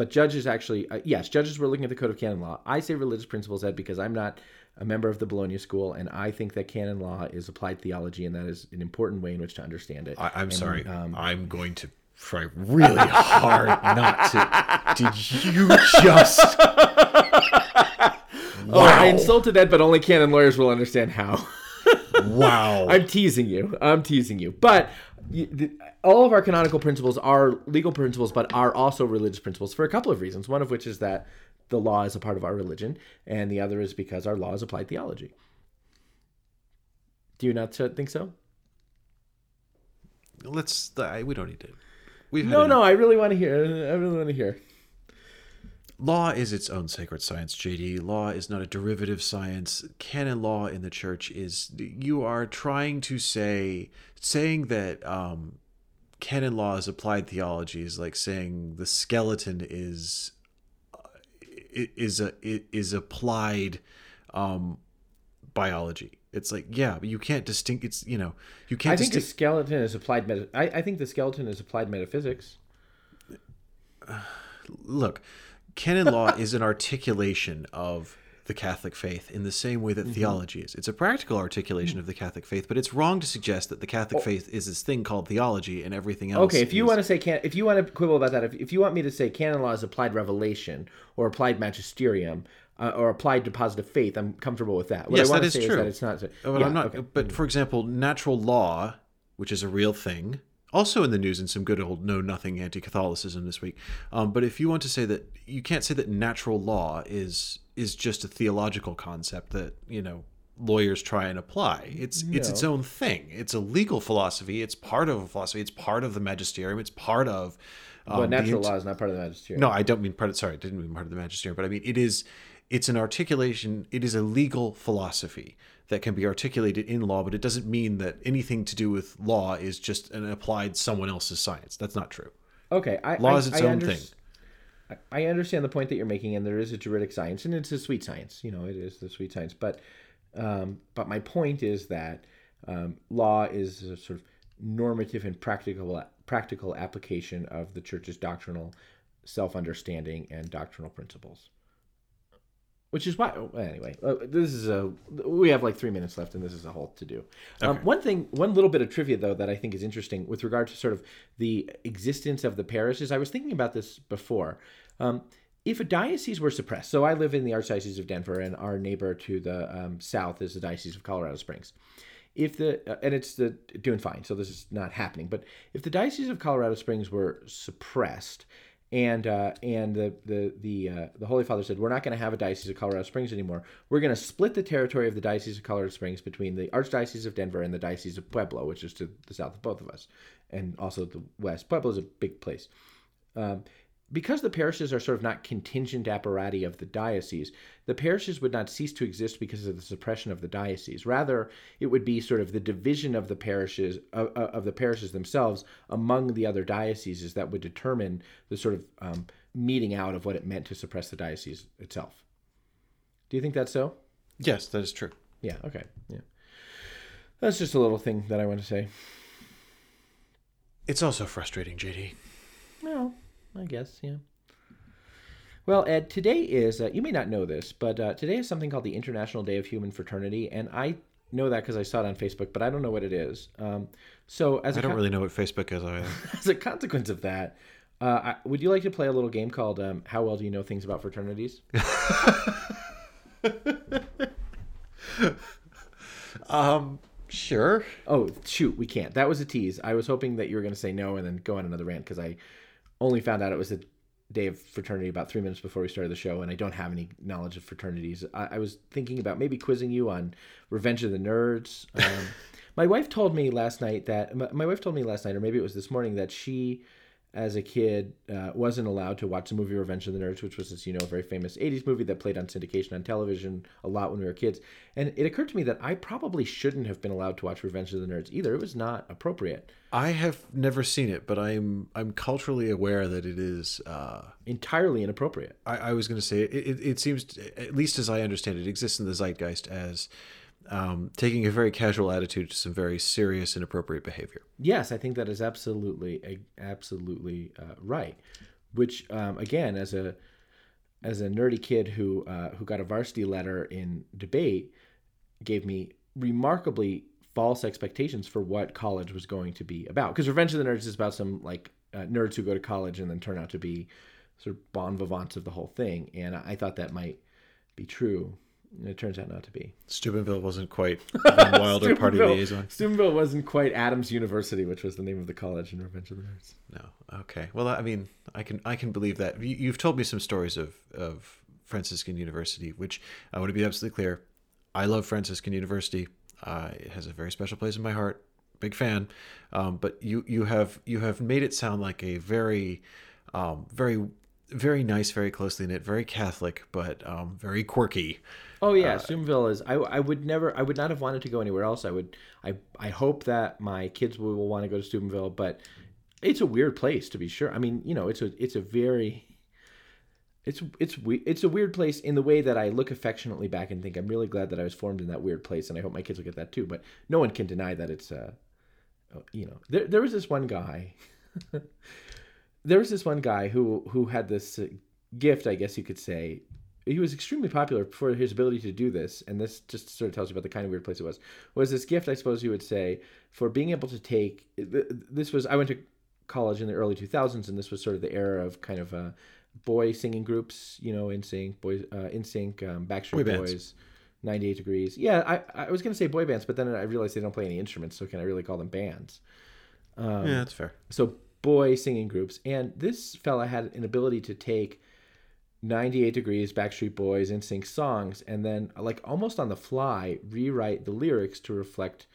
S1: But judges actually, uh, yes, judges were looking at the code of canon law. I say religious principles, Ed, because I'm not a member of the Bologna School, and I think that canon law is applied theology, and that is an important way in which to understand it.
S2: I, I'm
S1: And,
S2: sorry,
S1: um,
S2: I'm going to try really hard (laughs) not to. Did you just? (laughs)
S1: oh, I insulted Ed, but only canon lawyers will understand how.
S2: Wow.
S1: I'm teasing you. I'm teasing you. But all of our canonical principles are legal principles, but are also religious principles for a couple of reasons. One of which is that the law is a part of our religion, and the other is because our law is applied theology. Do you not think so?
S2: Let's. We don't need to. We've
S1: No, no. I really want to hear. I really want to hear.
S2: Law is its own sacred science, JD. Law is not a derivative science. Canon law in the church is you are trying to say saying that um, canon law is applied theology is like saying the skeleton is uh, is a is applied um, biology. It's like yeah, but you can't distinct. It's you know you can't
S1: I think the skeleton is applied. Meta- I, I think the skeleton is applied metaphysics.
S2: look, canon law is an articulation of the Catholic faith in the same way that
S1: Mm-hmm.
S2: theology is. It's a practical articulation of the Catholic faith, but it's wrong to suggest that the Catholic faith is this thing called theology and everything else.
S1: Oh. Okay, if you
S2: is-
S1: want to say can, if you want to quibble about that, if, if you want me to say canon law is applied revelation or applied magisterium uh, or applied to positive faith, I'm comfortable with that. What
S2: Yes,
S1: I want
S2: that
S1: to
S2: is
S1: say
S2: true.
S1: is that it's not.
S2: Oh, but
S1: yeah,
S2: I'm not.
S1: okay.
S2: But for example, natural law, which is a real thing, also in the news in some good old know nothing anti-Catholicism this week. Um, but if you want to say that, you can't say that natural law is is just a theological concept that you know lawyers try and apply. It's it's its own thing. It's a legal philosophy. It's part of a philosophy. It's part of the magisterium. It's part of
S1: but
S2: Um, the
S1: natural law is not part of the magisterium.
S2: No, I don't mean part. Of, sorry, I didn't mean part of the magisterium, but I mean it is. It's an articulation. It is a legal philosophy that can be articulated in law, but it doesn't mean that anything to do with law is just an applied someone else's science. That's not true.
S1: Okay, I,
S2: Law
S1: I,
S2: is its
S1: I
S2: own
S1: unders-
S2: thing.
S1: I- I understand the point that you're making, and there is a juridic science, and it's a sweet science. You know, it is the sweet science. But, um, but my point is that um, law is a sort of normative and practical practical application of the church's doctrinal self understanding and doctrinal principles. Which is why, oh, anyway, uh, this is a. We have like three minutes left, and this is a whole to do. Um, one thing, one little bit of trivia though that I think is interesting with regard to sort of the existence of the parishes. I was thinking about this before. Um, if a diocese were suppressed, so I live in the Archdiocese of Denver, and our neighbor to the um, south is the Diocese of Colorado Springs. If the uh, and it's the doing fine, so this is not happening. But if the Diocese of Colorado Springs were suppressed, and uh, and the the the uh, the Holy Father said, we're not going to have a Diocese of Colorado Springs anymore. We're going to split the territory of the Diocese of Colorado Springs between the Archdiocese of Denver and the Diocese of Pueblo, which is to the south of both of us, and also the west. Pueblo is a big place. Um, because the parishes are sort of not contingent apparati of the diocese, the parishes would not cease to exist because of the suppression of the diocese. Rather, it would be sort of the division of the parishes of, of the parishes themselves among the other dioceses that would determine the sort of um, meeting out of what it meant to suppress the diocese itself. Do you think that's so?
S2: Yes, that is true.
S1: Yeah. Okay. Yeah. That's just a little thing that I want to say.
S2: It's also frustrating, JD.
S1: Well, I guess, yeah. Well, Ed, today is, uh, you may not know this, but uh, today is something called the International Day of Human Fraternity. And I know that because I saw it on Facebook, but I don't know what it is. Um, so, as
S2: I don't
S1: con-
S2: really know what Facebook is either. (laughs)
S1: as a consequence of that, uh, I, would you like to play a little game called um, How Well Do You Know Things About Fraternities? (laughs)
S2: um, sure.
S1: Oh, shoot, we can't. That was a tease. I was hoping that you were going to say no and then go on another rant because I only found out it was the day of fraternity about three minutes before we started the show, and I don't have any knowledge of fraternities. I, I was thinking about maybe quizzing you on Revenge of the Nerds. Um, (laughs) my wife told me last night that my, my wife told me last night, or maybe it was this morning, that she, as a kid, uh, wasn't allowed to watch the movie Revenge of the Nerds, which was, as you know, a very famous '80s movie that played on syndication on television a lot when we were kids. And it occurred to me that I probably shouldn't have been allowed to watch Revenge of the Nerds either. It was not appropriate.
S2: I have never seen it, but I'm I'm culturally aware that it is. Uh,
S1: entirely inappropriate.
S2: I, I was going to say it, it. It seems, at least as I understand it, exists in the zeitgeist as um, taking a very casual attitude to some very serious inappropriate behavior.
S1: Yes, I think that is absolutely absolutely uh, right. Which um, again, as a as a nerdy kid who uh, who got a varsity letter in debate, gave me remarkably false expectations for what college was going to be about. Because Revenge of the Nerds is about some like uh, nerds who go to college and then turn out to be sort of bon vivants of the whole thing, and I thought that might be true. It turns out not to be.
S2: Steubenville wasn't quite (laughs) Wilder party liaison.
S1: Steubenville wasn't quite Adams University, which was the name of the college in Revenge of the Nerds.
S2: No. Okay. Well, I mean, I can I can believe that. You, you've told me some stories of of Franciscan University, which I want to be absolutely clear. I love Franciscan University. Uh, it has a very special place in my heart. Big fan. Um, but you you have you have made it sound like a very um, very very nice, very closely knit, very Catholic, but um, very quirky.
S1: Oh yeah, Steubenville is. I, I would never. I would not have wanted to go anywhere else. I would. I I hope that my kids will, will want to go to Steubenville, but it's a weird place to be sure. I mean, you know, it's a it's a very it's it's we- it's a weird place in the way that I look affectionately back and think I'm really glad that I was formed in that weird place, and I hope my kids will get that too. But no one can deny that it's uh, uh, you know, there there was this one guy. (laughs) there was this one guy who who had this uh, gift, I guess you could say. He was extremely popular for his ability to do this, and this just sort of tells you about the kind of weird place it was. Was this gift, I suppose you would say, for being able to take. This was I went to college in the early 2000s, and this was sort of the era of kind of uh, boy singing groups, you know, NSYNC, boys, uh, NSYNC, um, Backstreet
S2: Boy bands.
S1: Boys, 98 Degrees. Yeah, I I was gonna say boy bands, but then I realized they don't play any instruments, so can I really call them bands?
S2: yeah, that's fair.
S1: so boy singing groups and this fella had an ability to take 98 degrees backstreet boys and sing songs and then like almost on the fly rewrite the lyrics to reflect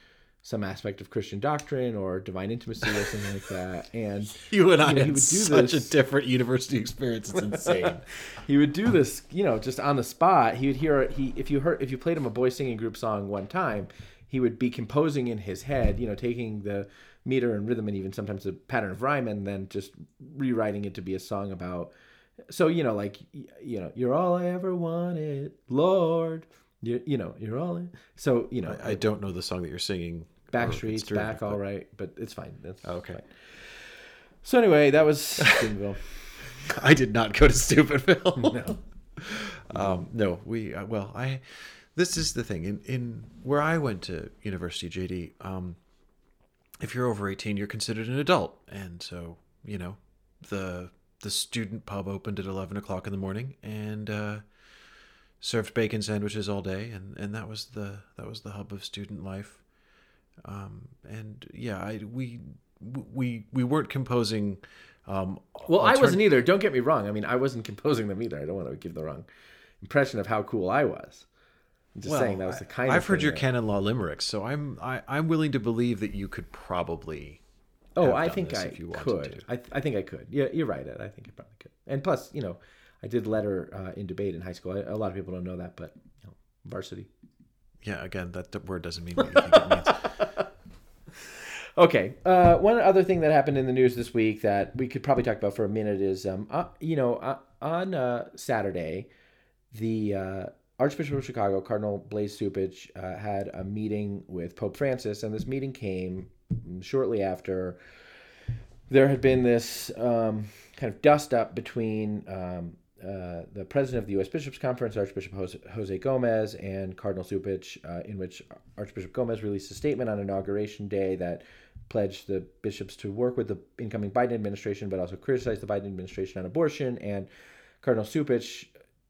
S1: some aspect of Christian doctrine or divine intimacy or something like that. (laughs) And
S2: You and I
S1: know, he would do
S2: such
S1: this-
S2: a different university experience. It's insane. (laughs)
S1: he would do this, you know, just on the spot. He would hear he if you heard if you played him a boy singing group song one time, he would be composing in his head, you know, taking the meter and rhythm and even sometimes the pattern of rhyme and then just rewriting it to be a song about so you know like you know you're all i ever wanted lord you, you know you're all I, so you know
S2: I don't know the song that you're singing.
S1: backstreet's back all right but it's fine that's
S2: Oh, okay.
S1: fine. so anyway that was (laughs) Steubenville.
S2: I did not go to Steubenville. (laughs)
S1: no (laughs)
S2: Um, no, we uh, well, I. This is the thing in in where I went to university, JD. Um, if you're over eighteen, you're considered an adult, and so you know the the student pub opened at eleven o'clock in the morning and uh, served bacon sandwiches all day, and and that was the that was the hub of student life. Um, and yeah, I we we we weren't composing. Um,
S1: Well, I wasn't either. Don't get me wrong. I mean, I wasn't composing them either. I don't want to give the wrong impression of how cool I was. I'm just saying that was the kind.
S2: I,
S1: of
S2: have heard your
S1: that-
S2: canon law limericks, so I'm I, I'm willing to believe that you could probably.
S1: Oh, I think I could. I, I think I could. Yeah, you're right, Ed. I think I probably could. And plus, you know, I did letter uh, in debate in high school. I, a lot of people don't know that, but you know, varsity.
S2: Yeah, again, that word doesn't mean what you think it means. (laughs) (laughs)
S1: Okay. Uh, one other thing that happened in the news this week that we could probably talk about for a minute is, um, uh, you know, uh, on uh, Saturday, the uh, Archbishop of Chicago, Cardinal Blase Cupich, uh, had a meeting with Pope Francis, and this meeting came shortly after there had been this um, kind of dust up between um, uh, the president of the U.S. Bishops' Conference, Archbishop Jose, Jose Gomez, and Cardinal Cupich, uh, in which Archbishop Gomez released a statement on Inauguration Day that pledged the bishops to work with the incoming Biden administration, but also criticized the Biden administration on abortion. And Cardinal Cupich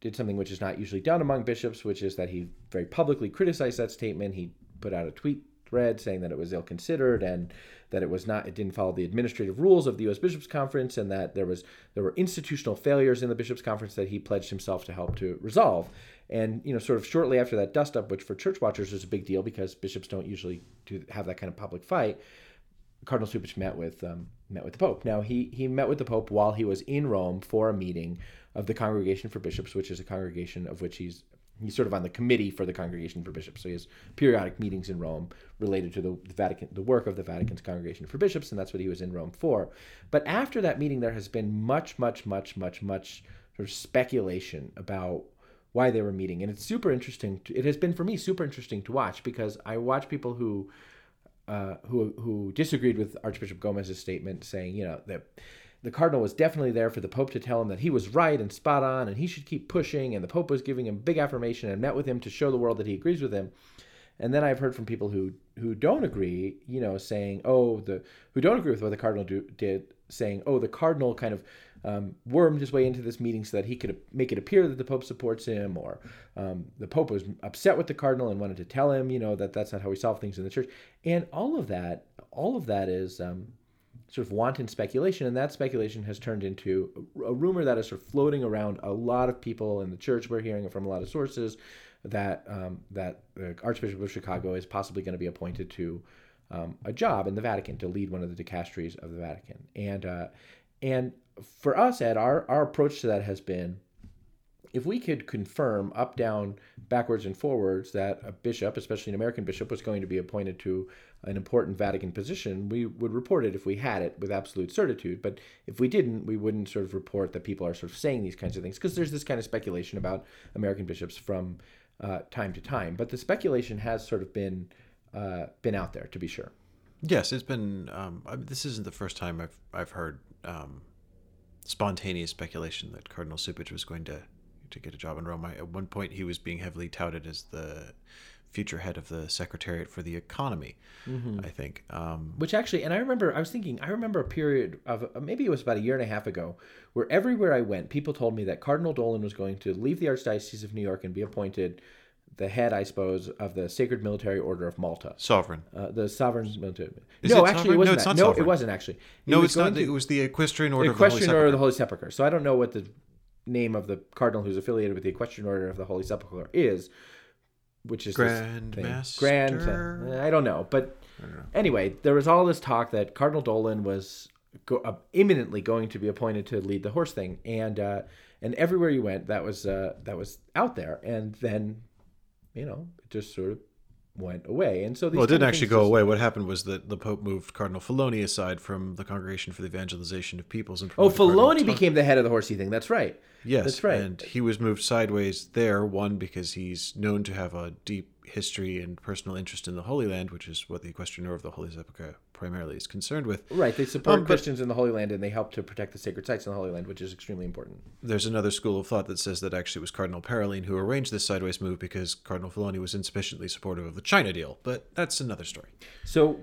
S1: did something which is not usually done among bishops, which is that he very publicly criticized that statement. He put out a tweet thread saying that it was ill-considered and that it was not it didn't follow the administrative rules of the U.S. Bishops Conference and that there was there were institutional failures in the Bishops Conference that he pledged himself to help to resolve. And you know, sort of shortly after that dust up, which for church watchers is a big deal because bishops don't usually do have that kind of public fight. Cardinal Cupich met with um, met with the Pope. Now he he met with the Pope while he was in Rome for a meeting of the Congregation for Bishops, which is a congregation of which he's he's sort of on the committee for the Congregation for Bishops. So he has periodic meetings in Rome related to the, Vatican, the work of the Vatican's Congregation for Bishops, and that's what he was in Rome for. But after that meeting, there has been much, much, much, much, much sort of speculation about why they were meeting, and it's super interesting. To, it has been for me super interesting to watch because I watch people who uh, who who disagreed with Archbishop Gomez's statement, saying, you know, that the cardinal was definitely there for the pope to tell him that he was right and spot on, and he should keep pushing, and the pope was giving him big affirmation and met with him to show the world that he agrees with him. And then I've heard from people who who don't agree, you know, saying, oh, the who don't agree with what the cardinal do, did, saying, oh, the cardinal kind of um, wormed his way into this meeting so that he could make it appear that the Pope supports him, or um, the Pope was upset with the cardinal and wanted to tell him, you know, that that's not how we solve things in the church. And all of that, all of that is um, sort of wanton speculation, and that speculation has turned into a rumor that is sort of floating around a lot of people in the church. We're hearing it from a lot of sources that um, that the Archbishop of Chicago is possibly going to be appointed to um, a job in the Vatican to lead one of the dicasteries of the Vatican, and uh, and for us, Ed, our our approach to that has been if we could confirm up, down, backwards, and forwards that a bishop, especially an American bishop, was going to be appointed to an important Vatican position, we would report it if we had it with absolute certitude. But if we didn't, we wouldn't sort of report that people are sort of saying these kinds of things because there's this kind of speculation about American bishops from uh, time to time. But the speculation has sort of been uh, been out there, to be sure.
S2: Yes, it's been. Um, I mean, this isn't the first time I've I've heard um, spontaneous speculation that Cardinal Cupich was going to to get a job in Rome. I, at one point, he was being heavily touted as the future head of the Secretariat for the Economy. I think. Um,
S1: Which actually, and I remember, I was thinking, I remember a period of uh, maybe it was about a year and a half ago, where everywhere I went, people told me that Cardinal Dolan was going to leave the Archdiocese of New York and be appointed the head, I suppose, of the Sacred Military Order of Malta,
S2: sovereign.
S1: uh, the sovereign military.
S2: Is
S1: no,
S2: it
S1: actually,
S2: sovereign?
S1: it wasn't. that.
S2: not
S1: no, it wasn't actually. He
S2: No, it's not.
S1: to-
S2: It was the Equestrian Order
S1: the
S2: of the Holy
S1: Equestrian Order of the. Holy Sepulchre. So I don't know what the name of the cardinal who's affiliated with the Equestrian Order of the Holy Sepulchre is, which is
S2: Grand. Master?
S1: Grand. uh, I don't know, but Anyway, there was all this talk that Cardinal Dolan was go, uh, imminently going to be appointed to lead the horse thing, and uh, and everywhere you went, that was uh, that was out there, and then, you know, it just sort of went away. And so these
S2: Well, it didn't actually go
S1: just-
S2: away. What happened was that the Pope moved Cardinal Filoni aside from the Congregation for the Evangelization of Peoples. And
S1: Oh, Filoni became the head of the horsey thing. That's right.
S2: Yes,
S1: That's right.
S2: And he was moved sideways there, one, because he's known to have a deep history and personal interest in the Holy Land, which is what the Equestrian Order of the Holy Sepulchre primarily is concerned with.
S1: Right. They support
S2: Um,
S1: Christians in the Holy Land and they help to protect the sacred sites in the Holy Land, which is extremely important.
S2: There's another school of thought that says that actually it was Cardinal Parolin who arranged this sideways move because Cardinal Filoni was insufficiently supportive of the China deal. But that's another story.
S1: So,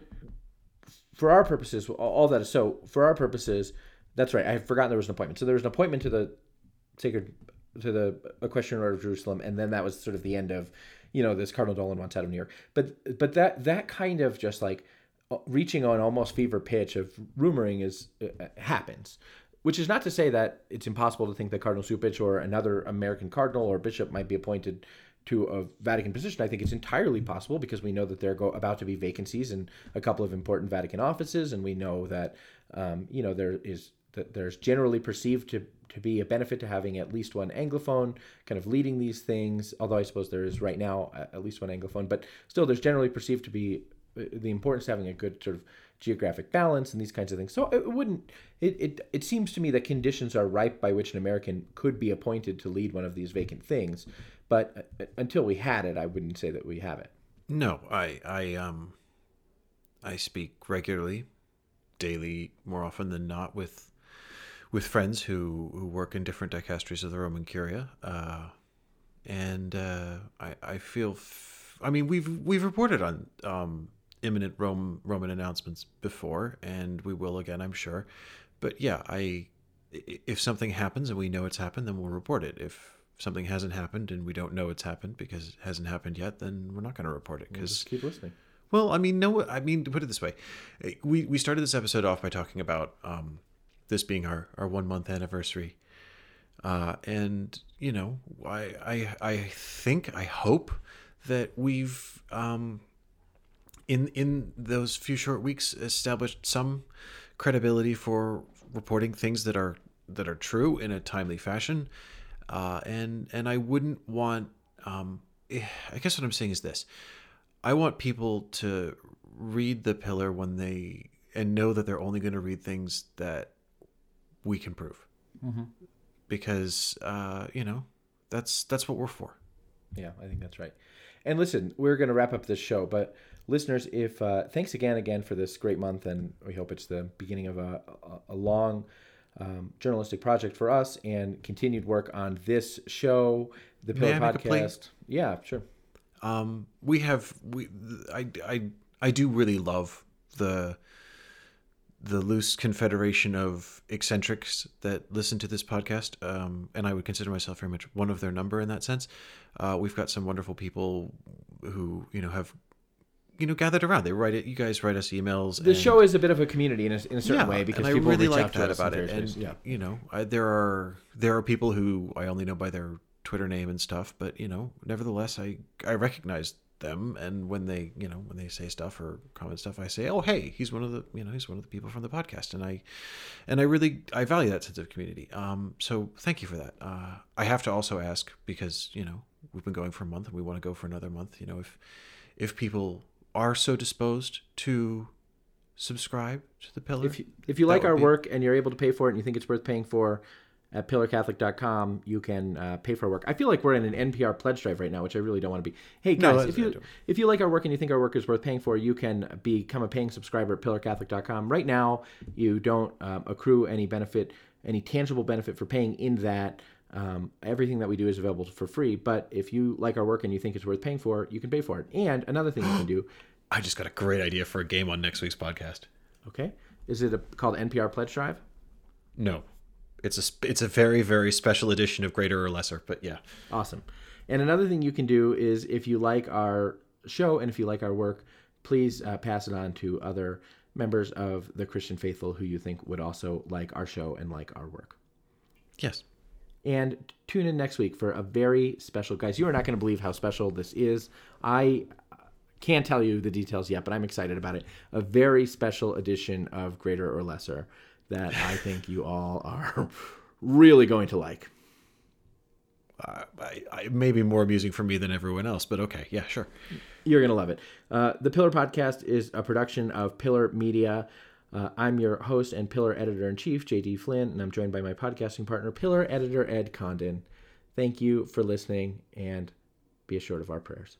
S1: for our purposes, all that is so. For our purposes, that's right. I had forgotten there was an appointment. So there was an appointment to the sacred to the Equestrian Order of Jerusalem, and then that was sort of the end of, you know, this Cardinal Dolan wants out of New York. But but that that kind of just like uh, reaching on almost fever pitch of rumoring is uh, happens. Which is not to say that it's impossible to think that Cardinal Cupich or another American cardinal or bishop might be appointed to a Vatican position. I think it's entirely possible because we know that there are about to be vacancies in a couple of important Vatican offices, and we know that um, you know there is that there's generally perceived to to be a benefit to having at least one anglophone kind of leading these things. Although I suppose there is right now at least one anglophone, but still there's generally perceived to be uh, the importance of having a good sort of geographic balance and these kinds of things. So it wouldn't. It, it it seems to me that conditions are ripe by which an American could be appointed to lead one of these vacant things, but uh, until we had it, I wouldn't say that we have it.
S2: No, I I um I speak regularly, daily, more often than not with with friends who who work in different dicasteries of the Roman Curia, uh, and uh, I I feel f- I mean we've we've reported on um, imminent Rome Roman announcements before, and we will again, I'm sure. But yeah, I if something happens and we know it's happened, then we'll report it. If something hasn't happened and we don't know it's happened because it hasn't happened yet, then we're not going to report it because
S1: Just keep listening.
S2: well, I mean, no, I mean, to put it this way, eh, we we started this episode off by talking about um, this being our our one month anniversary, uh, and you know, I I I think I hope that we've um, in in those few short weeks established some credibility for reporting things that are that are true in a timely fashion, uh, and and I wouldn't want. Um, eh, I guess what I'm saying is this. I want people to read the pillar when they and know that they're only going to read things that we can prove, because uh, you know that's that's what we're for.
S1: Yeah, I think that's right. And listen, we're going to wrap up this show, but listeners, if uh, thanks again, again for this great month, and we hope it's the beginning of a, a, a long um, journalistic project for us and continued work on this show, the Pillar
S2: I make a plea?
S1: Podcast. Yeah, sure.
S2: Um, we have we I I I do really love the the loose confederation of eccentrics that listen to this podcast, um, and I would consider myself very much one of their number in that sense. Uh, we've got some wonderful people who you know have you know gathered around. They write it. You guys write us emails.
S1: The
S2: and-
S1: show is a bit of a community in a, in a certain way because people
S2: really
S1: reach
S2: like
S1: out
S2: that about it. And
S1: yeah.
S2: you know, I, there are there are people who I only know by their Twitter name and stuff, but you know, nevertheless, I I recognize them, and when they you know when they say stuff or comment stuff, I say, oh hey, he's one of the you know he's one of the people from the podcast, and I and I really I value that sense of community. Um, so thank you for that. Uh, I have to also ask because you know we've been going for a month and we want to go for another month. You know, if if people are so disposed to subscribe to the pillar
S1: If you, if you like our
S2: be-
S1: work and you're able to pay for it and you think it's worth paying for, at pillarcatholic.com, you can uh, pay for our work. I feel like we're in an NPR pledge drive right now, which I really don't want to be. Hey guys,
S2: that's-
S1: if you if you like our work and you think our work is worth paying for, you can become a paying subscriber at pillarcatholic.com. Right now, you don't um, accrue any benefit, any tangible benefit for paying in that. Um, everything that we do is available for free. But if you like our work and you think it's worth paying for, you can pay for it. And another thing you can do, (gasps)
S2: I just got a great idea for a game on next week's podcast.
S1: okay, is it a, called NPR Pledge Drive?
S2: No, it's a it's a very very special edition of Greater or Lesser. But yeah,
S1: Awesome. And another thing you can do is if you like our show and if you like our work, please uh, pass it on to other members of the Christian faithful who you think would also like our show and like our work.
S2: yes,
S1: And tune in next week for a very special, guys. You are not going to believe how special this is. I can't tell you the details yet, but I'm excited about it. A very special edition of Greater or Lesser that I think you all are (laughs) really going to like.
S2: Uh, I, I, may be more amusing for me than everyone else, but okay, yeah, sure.
S1: You're gonna love it. Uh, the Pillar Podcast is a production of Pillar Media. Uh, I'm your host and Pillar Editor in Chief, JD Flynn, and I'm joined by my podcasting partner, Pillar Editor Ed Condon. Thank you for listening, and be assured of our prayers.